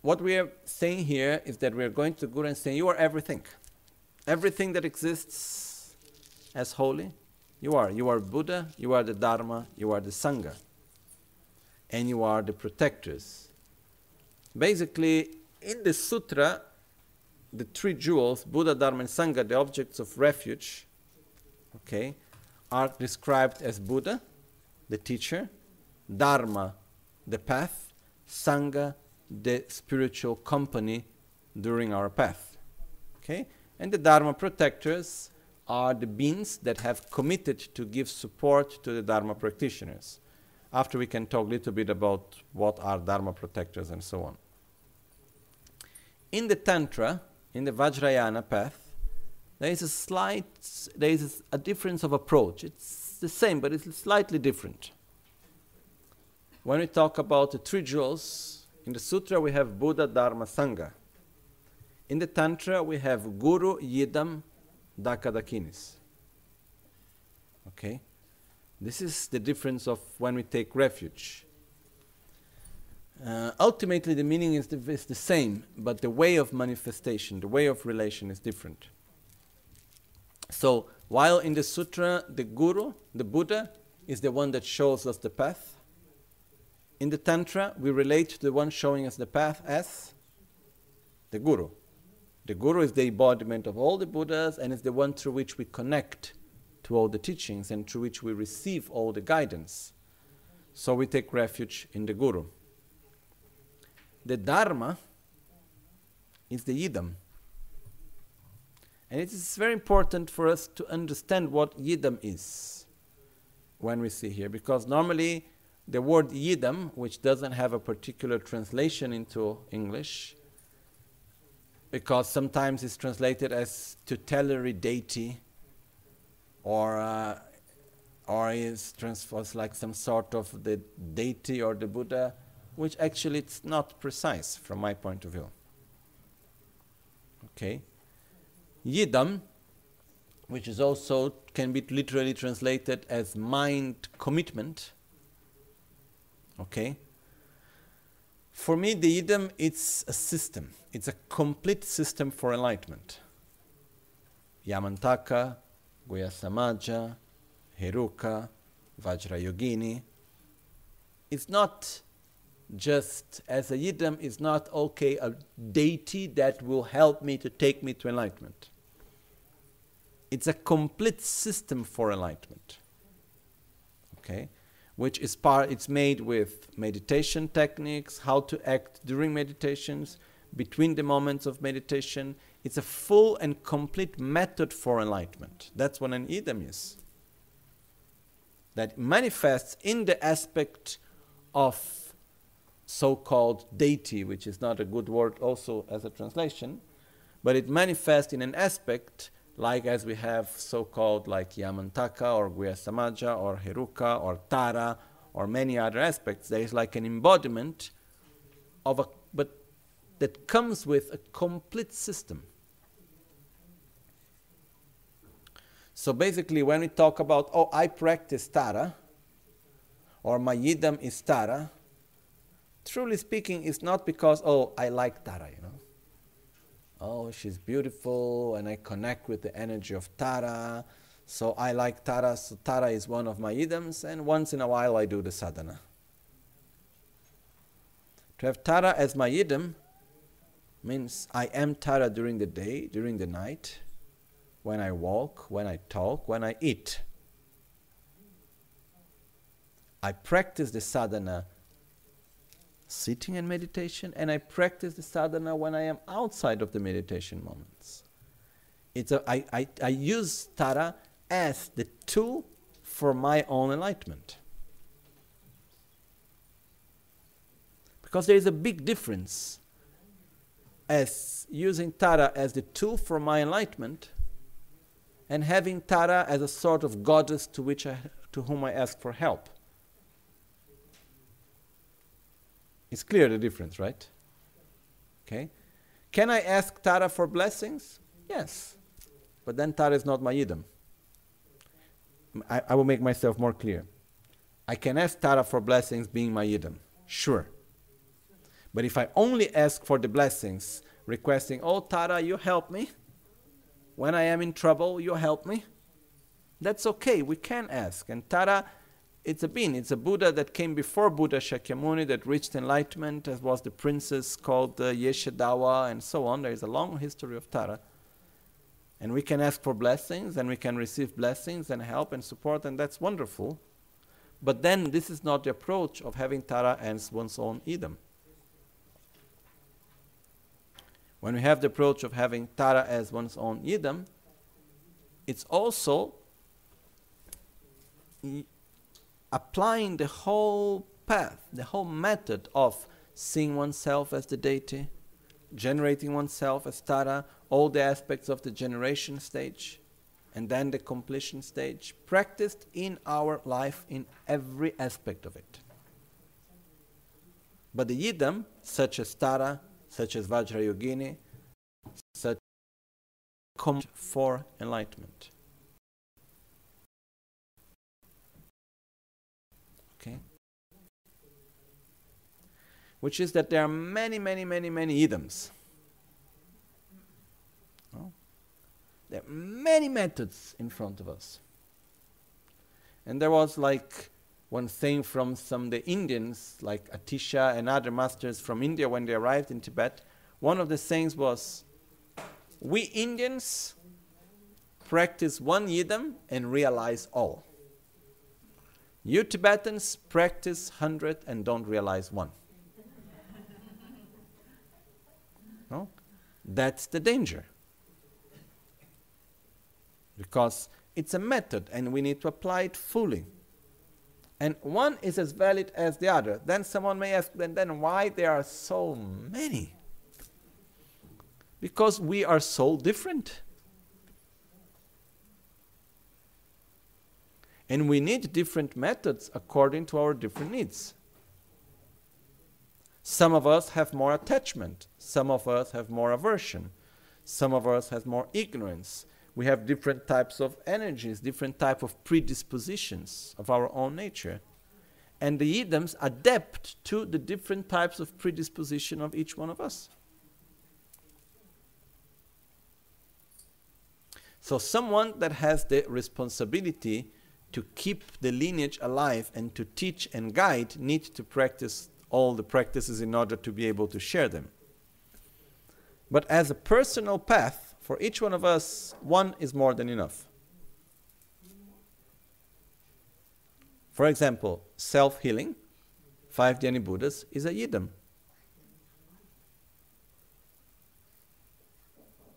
A: what we are saying here is that we are going to Guru and saying, You are everything. Everything that exists as holy, you are. You are Buddha, you are the Dharma, you are the Sangha, and you are the protectors. Basically, in the sutra, the three jewels, Buddha, Dharma, and Sangha, the objects of refuge, okay, are described as Buddha, the teacher, Dharma, the path, Sangha, the spiritual company during our path. Okay? And the Dharma protectors are the beings that have committed to give support to the Dharma practitioners. After we can talk a little bit about what are Dharma protectors and so on. In the Tantra, in the Vajrayana path, there is a slight, there is a difference of approach. It's the same, but it's slightly different. When we talk about the three jewels, in the Sutra, we have Buddha, Dharma, Sangha. In the Tantra, we have Guru, Yidam, Dakadakinis. Okay? This is the difference of when we take refuge. Uh, ultimately, the meaning is the, is the same, but the way of manifestation, the way of relation is different. So, while in the sutra, the guru, the Buddha, is the one that shows us the path, in the Tantra, we relate to the one showing us the path as the Guru. The Guru is the embodiment of all the Buddhas and is the one through which we connect to all the teachings and through which we receive all the guidance. So we take refuge in the Guru. The Dharma is the Yidam. And it is very important for us to understand what Yidam is when we see here, because normally the word Yidam, which doesn't have a particular translation into English, because sometimes it's translated as tutelary deity, or uh, or is transposed like some sort of the deity or the Buddha, which actually it's not precise from my point of view. Okay, Yidam, which is also can be literally translated as mind commitment Okay? For me, the Yidam, it's a system. It's a complete system for enlightenment. Yamantaka, Guhyasamaja, Heruka, Vajrayogini. It's not just as a Yidam is not okay a deity that will help me to take me to enlightenment. It's a complete system for enlightenment. Okay? which is part it's made with meditation techniques how to act during meditations between the moments of meditation it's a full and complete method for enlightenment that's what an yidam is that manifests in the aspect of so-called deity which is not a good word also as a translation but it manifests in an aspect like as we have so-called like Yamantaka or Guhya Samaja or Heruka or Tara or many other aspects. There is like an embodiment of a, but that comes with a complete system. So basically, when we talk about, oh, I practice Tara, or my Yidam is Tara, truly speaking, it's not because, oh, I like Tara, you know. Oh, she's beautiful, and I connect with the energy of Tara, so I like Tara, so Tara is one of my Yidams, and once in a while I do the sadhana. To have Tara as my Yidam means I am Tara during the day, during the night, when I walk, when I talk, when I eat. I practice the sadhana sitting in meditation, and I practice the sadhana when I am outside of the meditation moments. It's a, I, I, I use Tara as the tool for my own enlightenment. Because there is a big difference as using Tara as the tool for my enlightenment and having Tara as a sort of goddess to which I, to whom I ask for help. It's clear the difference, right? Okay. Can I ask Tara for blessings? Yes. But then Tara is not my yidam. I, I will make myself more clear. I can ask Tara for blessings being my yidam. Sure. But if I only ask for the blessings, requesting, oh Tara, you help me. When I am in trouble, you help me. That's okay, we can ask. And Tara it's a being, it's a Buddha that came before Buddha Shakyamuni that reached enlightenment, as was the princess called uh, Yeshe Dawa, and so on. There is a long history of Tara. And we can ask for blessings, and we can receive blessings and help and support, and that's wonderful. But then this is not the approach of having Tara as one's own idam. When we have the approach of having Tara as one's own idam, it's also applying the whole path, the whole method of seeing oneself as the deity, generating oneself as Tara, all the aspects of the generation stage, and then the completion stage, practiced in our life in every aspect of it. But the Yidam, such as Tara, such as Vajrayogini, such come for enlightenment. Which is that there are many, many, many, many idams. No? Oh. There are many methods in front of us. And there was like one thing from some of the Indians, like Atisha and other masters from India when they arrived in Tibet. One of the sayings was, "We Indians practice one yidam and realize all." You Tibetans practice 100 and don't realize one. no? That's the danger. Because it's a method and we need to apply it fully. And one is as valid as the other. Then someone may ask, then, then why there are so many? Because we are so different. And we need different methods according to our different needs. Some of us have more attachment, some of us have more aversion, some of us have more ignorance. We have different types of energies, different type of predispositions of our own nature. And the idams adapt to the different types of predisposition of each one of us. So someone that has the responsibility to keep the lineage alive and to teach and guide need to practice all the practices in order to be able to share them. But as a personal path, for each one of us, one is more than enough. For example, self healing, five Dhyani Buddhas, is a yidam.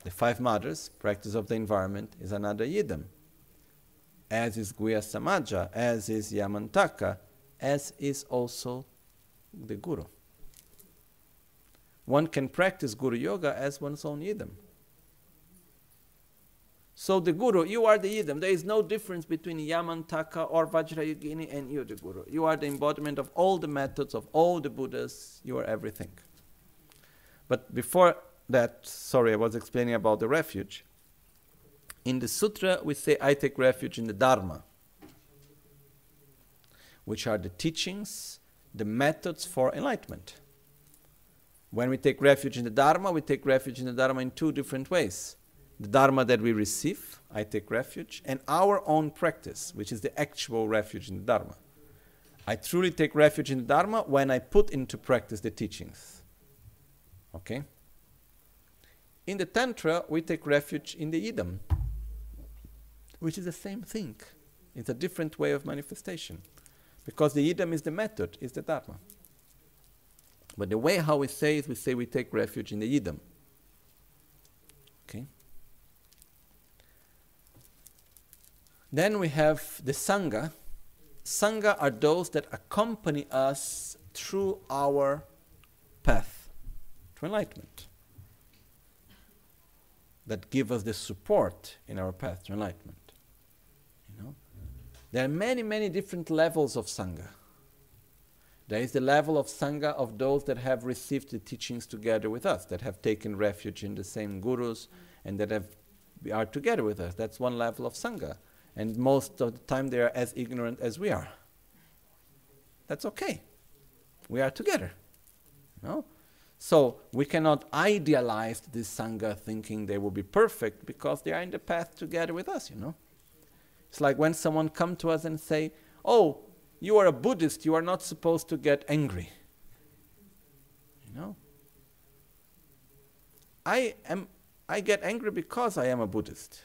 A: The five mothers, practice of the environment, is another yidam as is Guhya Samaja, as is Yamantaka, as is also the Guru. One can practice Guru Yoga as one's own yidam. So the Guru, you are the Idam. There is no difference between Yamantaka or Vajrayogini and you, the Guru. You are the embodiment of all the methods of all the Buddhas. You are everything. But before that, sorry, I was explaining about the refuge. In the sutra, we say, I take refuge in the Dharma, which are the teachings, the methods for enlightenment. When we take refuge in the Dharma, we take refuge in the Dharma in two different ways. The Dharma that we receive, I take refuge, and our own practice, which is the actual refuge in the Dharma. I truly take refuge in the Dharma when I put into practice the teachings. Okay? In the Tantra, we take refuge in the Idam, which is the same thing. It's a different way of manifestation. Because the Idam is the method, is the Dharma. But the way how we say it, we say we take refuge in the Idam. Okay? Then we have the Sangha. Sangha are those that accompany us through our path to enlightenment that give us the support in our path to enlightenment. There are many, many different levels of Sangha. There is the level of Sangha of those that have received the teachings together with us, that have taken refuge in the same gurus and that have, are together with us. That's one level of Sangha. And most of the time they are as ignorant as we are. That's okay. We are together. No? So we cannot idealize this Sangha thinking they will be perfect because they are in the path together with us, you know. It's like when someone come to us and say, Oh, you are a Buddhist, you are not supposed to get angry. You know? I am I get angry because I am a Buddhist.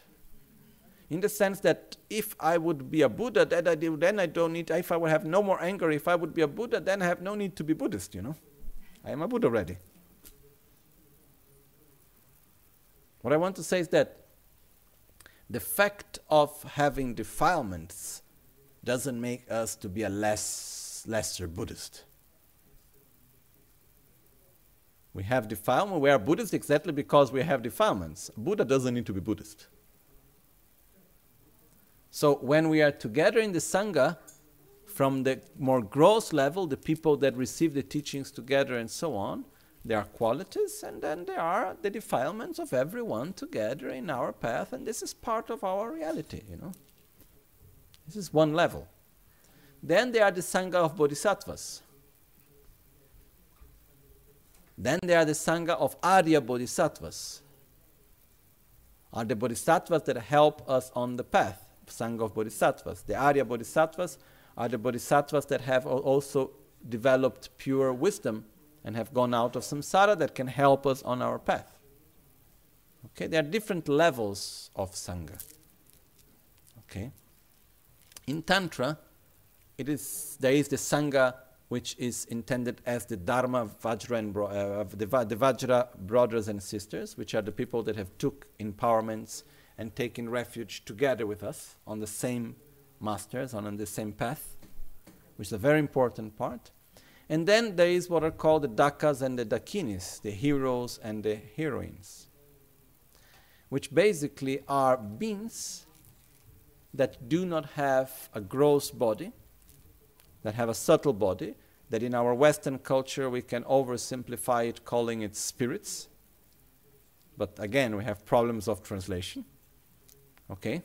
A: In the sense that if I would be a Buddha, then I, do, then I don't need, if I would have no more anger, if I would be a Buddha, then I have no need to be Buddhist, you know. I am a Buddha already. What I want to say is that the fact of having defilements doesn't make us to be a less lesser Buddhist. We have defilement. We are Buddhist exactly because we have defilements. Buddha doesn't need to be Buddhist. So when we are together in the Sangha, from the more gross level, the people that receive the teachings together and so on, there are qualities, and then there are the defilements of everyone together in our path, and this is part of our reality, you know. This is one level. Then there are the Sangha of Bodhisattvas. Then there are the Sangha of Arya Bodhisattvas. Are the Bodhisattvas that help us on the path. Sangha of Bodhisattvas. The Arya Bodhisattvas are the Bodhisattvas that have also developed pure wisdom and have gone out of samsara that can help us on our path. Okay, there are different levels of sangha. Okay, in tantra, it is there is the sangha which is intended as the dharma vajra and bro, uh, the, the vajra brothers and sisters, which are the people that have took empowerments and taken refuge together with us on the same masters, on, on the same path, which is a very important part. And then there is what are called the dakas and the dakinis, the heroes and the heroines, which basically are beings that do not have a gross body, that have a subtle body, that in our Western culture we can oversimplify it calling it spirits. But again, we have problems of translation. Okay?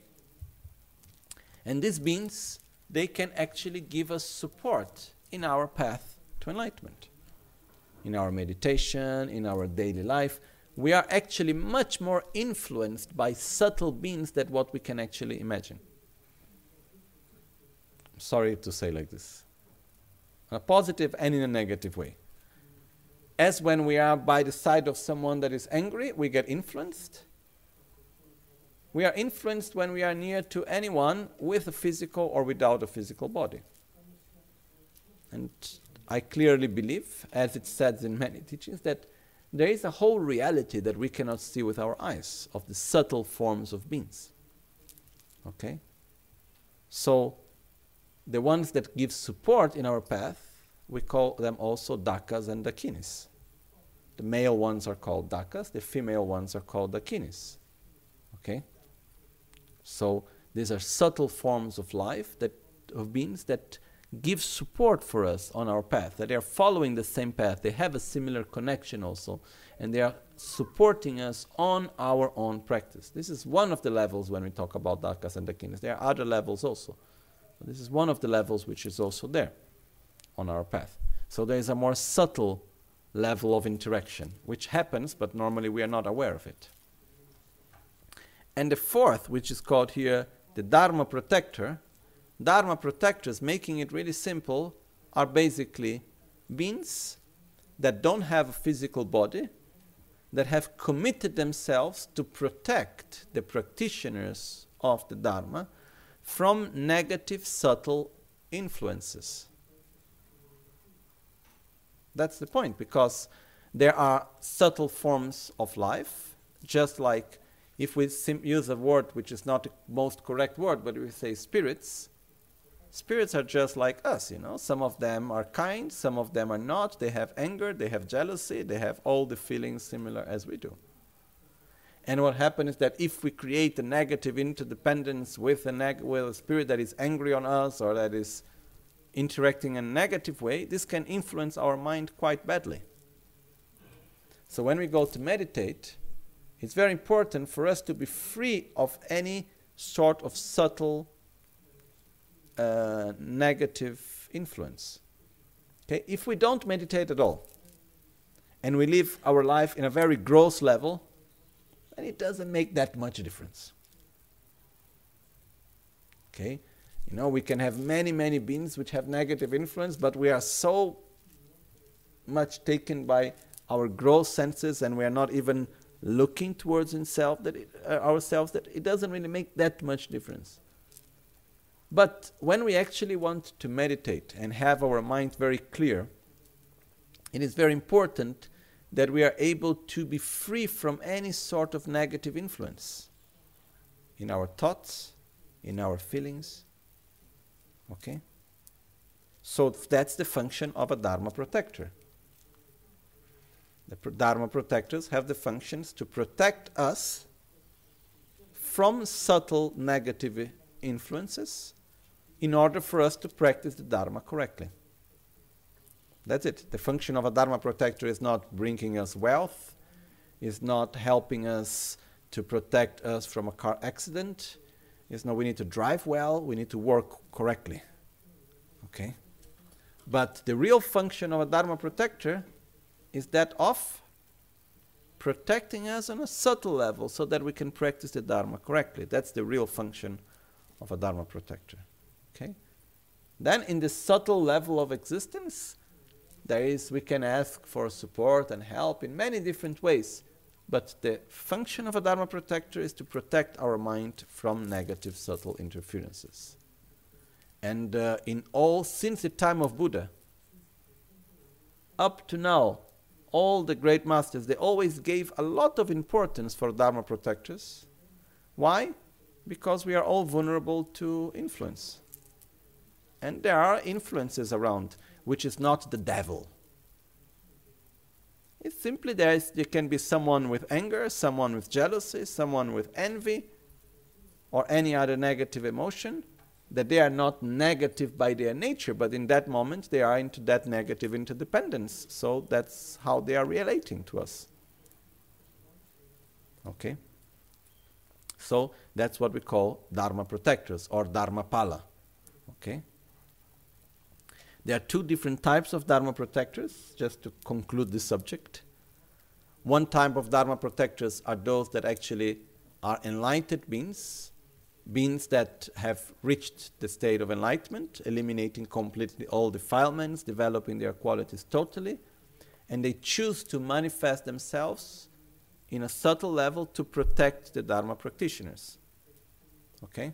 A: And these beings, they can actually give us support in our path to enlightenment. In our meditation, in our daily life, we are actually much more influenced by subtle beings than what we can actually imagine. sorry to say like this. In a positive and in a negative way. As when we are by the side of someone that is angry, we get influenced. We are influenced when we are near to anyone with a physical or without a physical body. And I clearly believe, as it says in many teachings, that there is a whole reality that we cannot see with our eyes of the subtle forms of beings. Okay? So, the ones that give support in our path, we call them also dakas and dakinis. The male ones are called dakas, the female ones are called dakinis. Okay? So these are subtle forms of life that of beings that give support for us on our path, that they are following the same path, they have a similar connection also, and they are supporting us on our own practice. This is one of the levels when we talk about Dakas and Dakinis. There are other levels also. But this is one of the levels which is also there on our path. So there is a more subtle level of interaction, which happens, but normally we are not aware of it. And the fourth, which is called here the Dharma protector, Dharma protectors, making it really simple, are basically beings that don't have a physical body, that have committed themselves to protect the practitioners of the Dharma from negative, subtle influences. That's the point, because there are subtle forms of life, just like if we sim- use a word which is not the most correct word, but we say spirits, spirits are just like us, you know. Some of them are kind, some of them are not. They have anger, they have jealousy, they have all the feelings similar as we do. And what happens is that if we create a negative interdependence with a, neg- with a spirit that is angry on us or that is interacting in a negative way, this can influence our mind quite badly. So when we go to meditate, it's very important for us to be free of any sort of subtle negative influence. Okay? If we don't meditate at all and we live our life in a very gross level, then it doesn't make that much difference. Okay? You know, we can have many, many beings which have negative influence, but we are so much taken by our gross senses and we are not even looking towards himself that it, uh, ourselves that it doesn't really make that much difference. But when we actually want to meditate and have our mind very clear, it is very important that we are able to be free from any sort of negative influence in our thoughts, in our feelings. Okay? So that's the function of a Dharma protector. The Dharma protectors have the functions to protect us from subtle negative influences in order for us to practice the Dharma correctly. That's it. The function of a Dharma protector is not bringing us wealth, is not helping us to protect us from a car accident. It's not we need to drive well, we need to work correctly. Okay? But the real function of a Dharma protector is that of protecting us on a subtle level so that we can practice the Dharma correctly. That's the real function of a Dharma protector. Then in the subtle level of existence, there is we can ask for support and help in many different ways. But the function of a Dharma protector is to protect our mind from negative subtle interferences. And uh, in all, since the time of Buddha, up to now, all the great masters, they always gave a lot of importance for Dharma protectors. Why? Because we are all vulnerable to influence. And there are influences around, which is not the devil. It's simply there, is, there can be someone with anger, someone with jealousy, someone with envy, or any other negative emotion, that they are not negative by their nature, but in that moment they are into that negative interdependence. So that's how they are relating to us. Okay? So that's what we call Dharma protectors or Dharma pala. Okay? There are two different types of Dharma protectors, just to conclude this subject. One type of Dharma protectors are those that actually are enlightened beings, beings that have reached the state of enlightenment, eliminating completely all defilements, developing their qualities totally, and they choose to manifest themselves in a subtle level to protect the Dharma practitioners. Okay?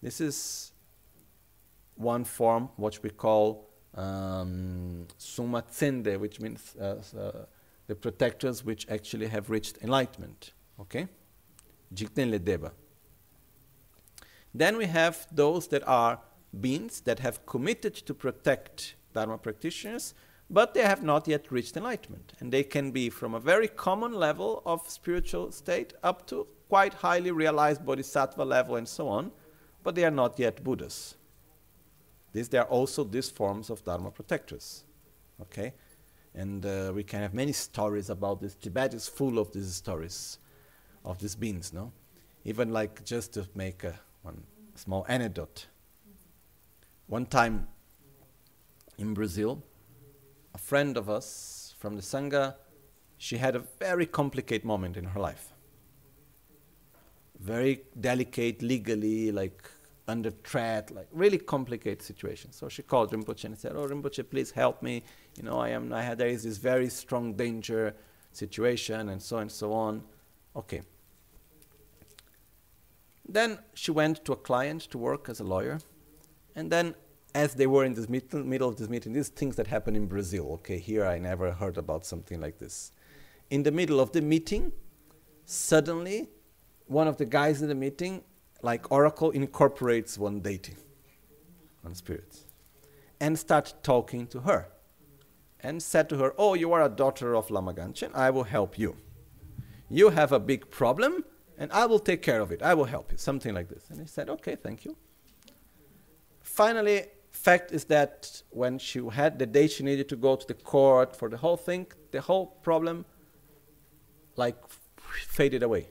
A: This is one form, which we call um, Summa Tsende, which means uh, uh, the protectors which actually have reached enlightenment. Okay? Jigten le Deba. Then we have those that are beings that have committed to protect Dharma practitioners, but they have not yet reached enlightenment. And they can be from a very common level of spiritual state up to quite highly realized bodhisattva level and so on, but they are not yet Buddhas. These, there are also these forms of Dharma protectors. Okay? And uh, we can have many stories about this. Tibet is full of these stories of these beings, no? Even like just to make a, one small anecdote. One time in Brazil, a friend of us from the Sangha, she had a very complicated moment in her life. Very delicate, legally, like under threat, like really complicated situation. So she called Rinpoche and said, "Oh, Rinpoche, please help me. You know, I am. I had there is this very strong danger situation, and so and so on." Okay. Then she went to a client to work as a lawyer, and then as they were in this middle, middle of this meeting, these things that happen in Brazil. Okay, here I never heard about something like this. In the middle of the meeting, suddenly, one of the guys in the meeting like Oracle incorporates one deity, one spirit, and start talking to her. And said to her, Oh, you are a daughter of Lama Gangchen, I will help you. You have a big problem, and I will take care of it. I will help you. Something like this. And he said, Okay, thank you. Finally, fact is that when she had the day she needed to go to the court for the whole thing, the whole problem like faded away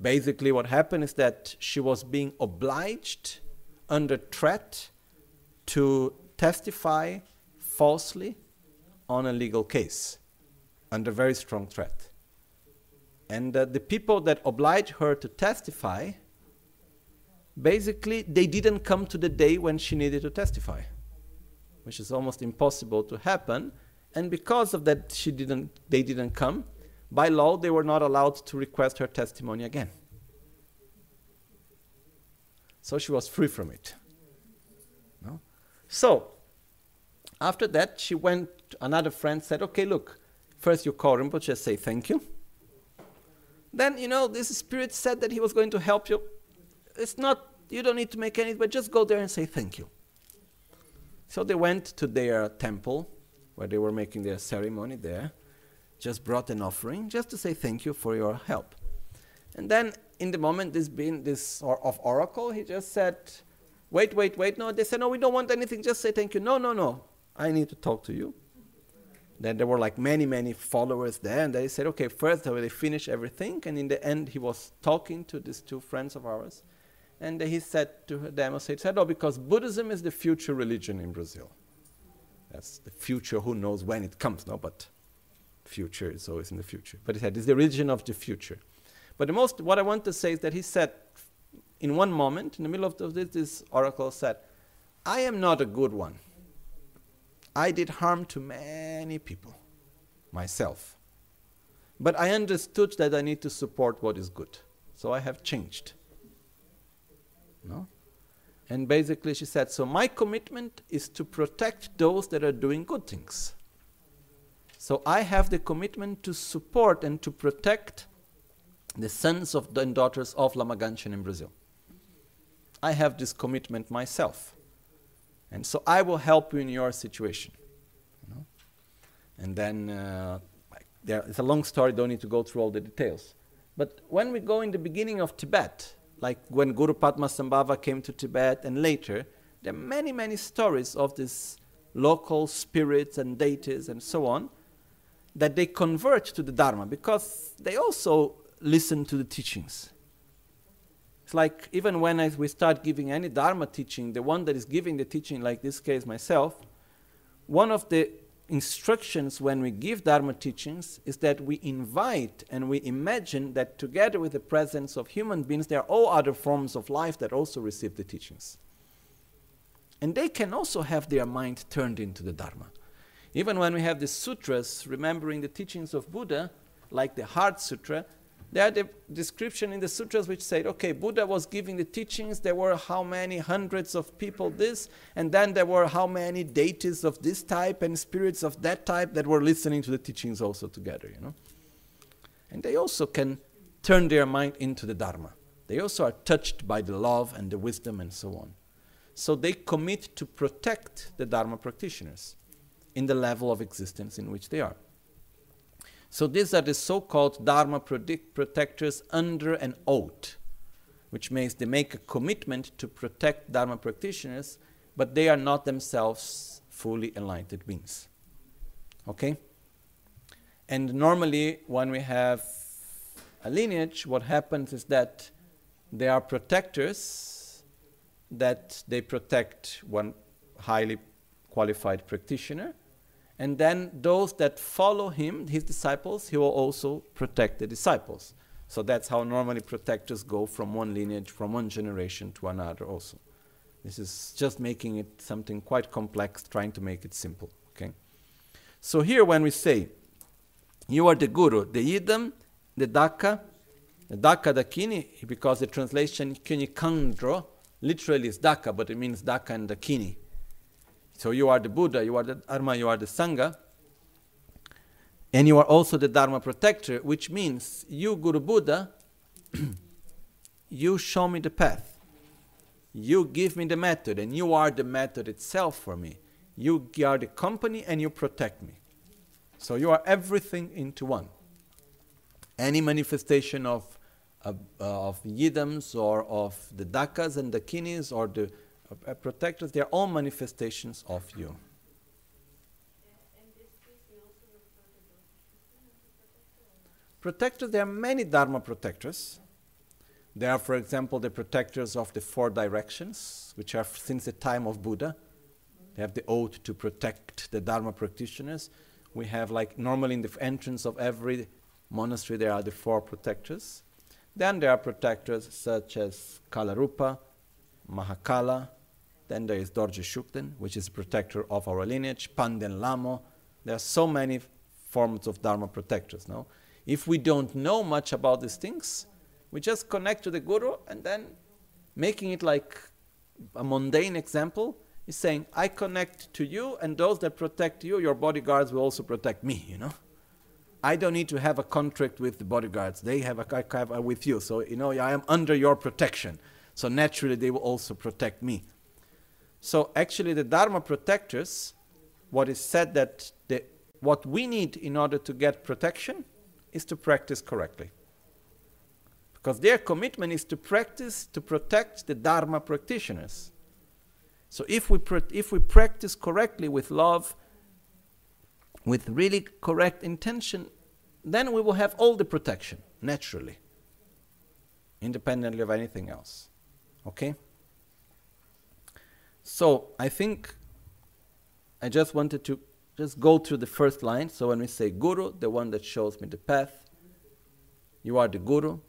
A: basically what happened is that she was being obliged under threat to testify falsely on a legal case under very strong threat. And uh, the people that obliged her to testify basically they didn't come to the day when she needed to testify which is almost impossible to happen. And because of that she didn't they didn't come by law, they were not allowed to request her testimony again. So she was free from it. No? So, after that, she went, another friend said, okay, look, first you call Rinpoche, say thank you. Then, you know, this spirit said that he was going to help you. It's not, you don't need to make any, but just go there and say thank you. So they went to their temple where they were making their ceremony there just brought an offering just to say thank you for your help. And then in the moment this being this or of oracle, he just said, wait, wait, wait. No, they said, no, we don't want anything. Just say thank you. No, no, no. I need to talk to you. Then there were like many, many followers there, and they said, okay, first they finish everything. And in the end, he was talking to these two friends of ours. And he said to them, he said, oh, because Buddhism is the future religion in Brazil. That's the future, who knows when it comes, no? But future is always in the future. But he said, it's the religion of the future. But the most, what I want to say is that he said, in one moment, in the middle of this, this oracle said, I am not a good one. I did harm to many people, myself. But I understood that I need to support what is good. So I have changed. No? And basically, she said, So my commitment is to protect those that are doing good things. So I have the commitment to support and to protect the sons of and daughters of Lama Gangchen in Brazil. I have this commitment myself. And so I will help you in your situation. You know? And then, uh, there, it's a long story, don't need to go through all the details. But when we go in the beginning of Tibet, like when Guru Padmasambhava came to Tibet and later, there are many, many stories of these local spirits and deities and so on that they convert to the Dharma because they also listen to the teachings. It's like even when I, we start giving any Dharma teaching, the one that is giving the teaching, like this case myself, one of the instructions when we give Dharma teachings is that we invite and we imagine that together with the presence of human beings, there are all other forms of life that also receive the teachings. And they can also have their mind turned into the Dharma. Even when we have the sutras, remembering the teachings of Buddha, like the Heart Sutra, there are the description in the sutras which say, okay, Buddha was giving the teachings, there were how many hundreds of people this, and then there were how many deities of this type and spirits of that type that were listening to the teachings also together, you know. And they also can turn their mind into the Dharma. They also are touched by the love and the wisdom and so on. So they commit to protect the Dharma practitioners in the level of existence in which they are. So these are the so-called Dharma protectors under an oath, which means they make a commitment to protect Dharma practitioners, but they are not themselves fully enlightened beings. Okay? And normally, when we have a lineage, what happens is that they are protectors, that they protect one highly qualified practitioner, and then those that follow him, his disciples, he will also protect the disciples. So that's how normally protectors go from one lineage, from one generation to another also. This is just making it something quite complex, trying to make it simple. Okay? So here when we say, you are the guru, the yidam, the daka, the daka dakini, because the translation kini kandro literally is daka, but it means daka and dakini. So you are the Buddha, you are the Dharma, you are the Sangha, and you are also the Dharma protector, which means you, Guru Buddha, you show me the path. You give me the method, and you are the method itself for me. You are the company, and you protect me. So you are everything into one. Any manifestation of, uh, of yidams or of the dakas and the kinis or the uh, protectors, they are all manifestations of you. Protectors, there are many Dharma protectors. There are, for example, the protectors of the four directions, which are since the time of Buddha. They have the oath to protect the Dharma practitioners. We have, like, normally in the entrance of every monastery, there are the four protectors. Then there are protectors such as Kalarupa, Mahakala, then there is Dorje Shugden, which is protector of our lineage, Palden Lhamo. There are so many forms of Dharma protectors. No? If we don't know much about these things, we just connect to the Guru and then making it like a mundane example is saying, I connect to you, and those that protect you, your bodyguards will also protect me, you know? I don't need to have a contract with the bodyguards. They have a, have a with you. So, you know, I am under your protection. So naturally, they will also protect me. So actually, the Dharma protectors, what is said that the, what we need in order to get protection is to practice correctly. Because their commitment is to practice to protect the Dharma practitioners. So if we, if we practice correctly with love, with really correct intention, then we will have all the protection naturally, independently of anything else. Okay? So I think I just wanted to just go through the first line. So when we say Guru, the one that shows me the path, you are the Guru,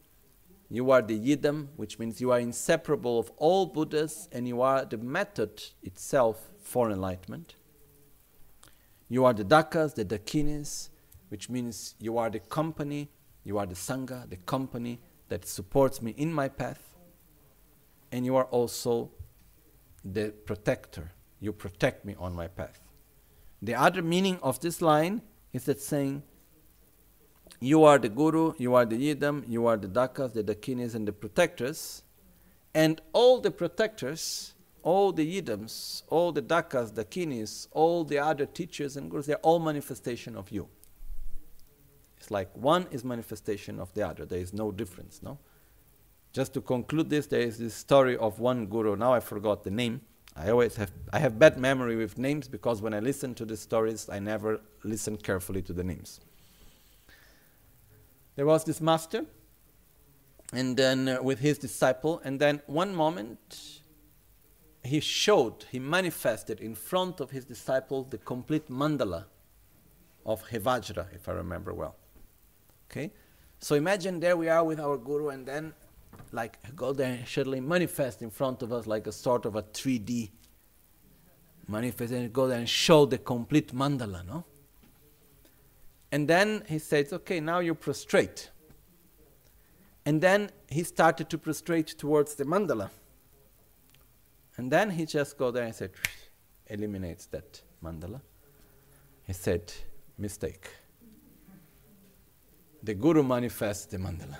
A: you are the Yidam, which means you are inseparable of all Buddhas and you are the method itself for enlightenment. You are the Dakas, the Dakinis, which means you are the company, you are the Sangha, the company that supports me in my path. And you are also the protector. You protect me on my path. The other meaning of this line is that saying, You are the guru, you are the yidam, you are the dakas, the dakinis, and the protectors. And all the protectors, all the yidams, all the dakas, dakinis, all the other teachers and gurus, they're all manifestation of you. It's like one is manifestation of the other. There is no difference, no? Just to conclude this, there is this story of one guru. Now I forgot the name. I always have I have bad memory with names because when I listen to the stories, I never listen carefully to the names. There was this master, and then uh, with his disciple, and then one moment he showed, he manifested in front of his disciple the complete mandala of Hevajra, if I remember well. Okay, so imagine there we are with our guru, and then like go there and suddenly manifest in front of us like a sort of a 3D manifest and go there and show the complete mandala, no? And then he says, okay, now you prostrate. And then he started to prostrate towards the mandala. And then he just go there and said, eliminates that mandala. He said, mistake. The Guru manifests the mandala.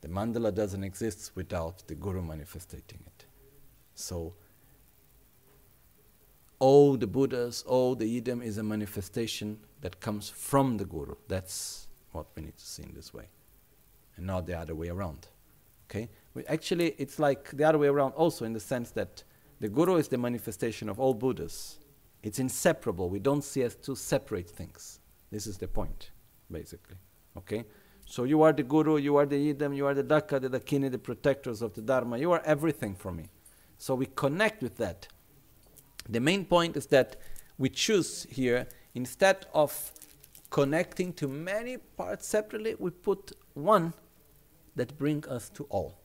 A: The mandala doesn't exist without the Guru manifesting it. So, all the Buddhas, all the Yidam is a manifestation that comes from the Guru. That's what we need to see in this way, and not the other way around. Okay? We actually, it's like the other way around also in the sense that the Guru is the manifestation of all Buddhas. It's inseparable. We don't see as two separate things. This is the point, basically. Okay? So you are the Guru, you are the yidam, you are the Daka, the Dakini, the protectors of the Dharma. You are everything for me. So we connect with that. The main point is that we choose here, instead of connecting to many parts separately, we put one that brings us to all.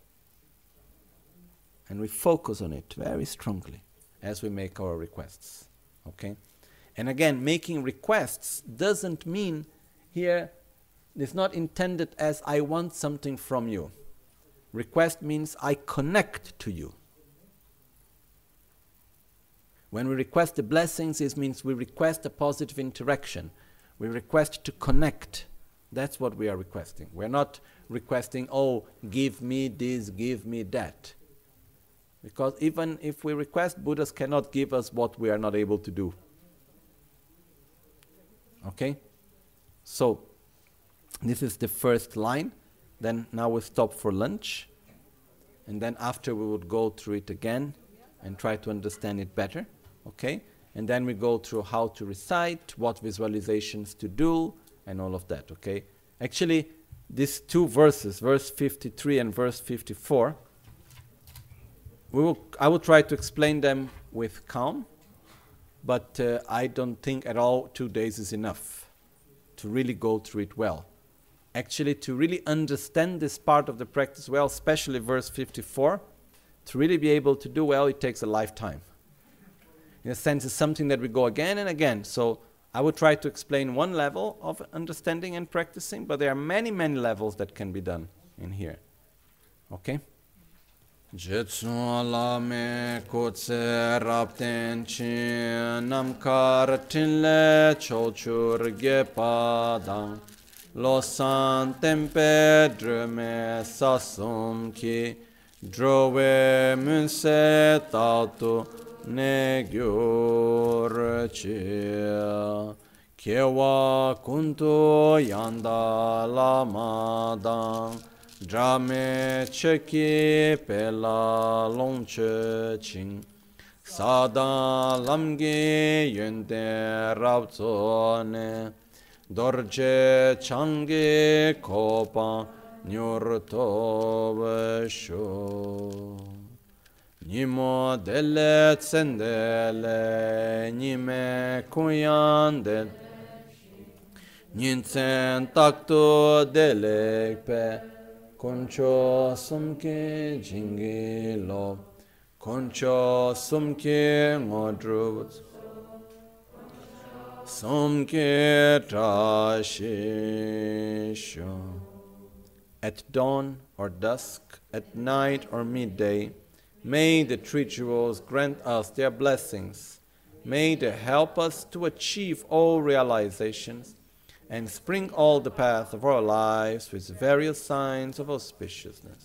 A: And we focus on it very strongly as we make our requests. Okay? And again, making requests doesn't mean here, it's not intended as I want something from you. Request means I connect to you. When we request the blessings, it means we request a positive interaction. We request to connect. That's what we are requesting. We're not requesting, oh, give me this, give me that. Because even if we request, Buddhas cannot give us what we are not able to do. Okay? So, this is the first line. Then now we stop for lunch. And then after we would go through it again and try to understand it better. Okay? And then we go through how to recite, what visualizations to do, and all of that. Okay? Actually, these two verses, verse 53 and verse 54, we will, I will try to explain them with calm, but uh, I don't think at all two days is enough to really go through it well. Actually, to really understand this part of the practice well, especially verse 54, to really be able to do well, it takes a lifetime. In a sense, it's something that we go again and again. So I will try to explain one level of understanding and practicing, but there are many, many levels that can be done in here. Okay?
B: Jetsun la me kutse rapten lo san tempe dreme sasum ki drove munse tatu ne gyur chi kewa kuntu yanda la madang drame cheki pela longche ching sada lamge yende rabzo ne dorje changi kopa nyur tove sho nimo delle tsendele nime kuyandel Nintzen takto delekpe koncho sumke jingilo. Koncho sumke ngodruvuts Sumke trashisho At dawn or dusk, at night or midday, may the three jewels grant us their blessings. May they help us to achieve all realizations and spring all the path of our lives with various signs of auspiciousness.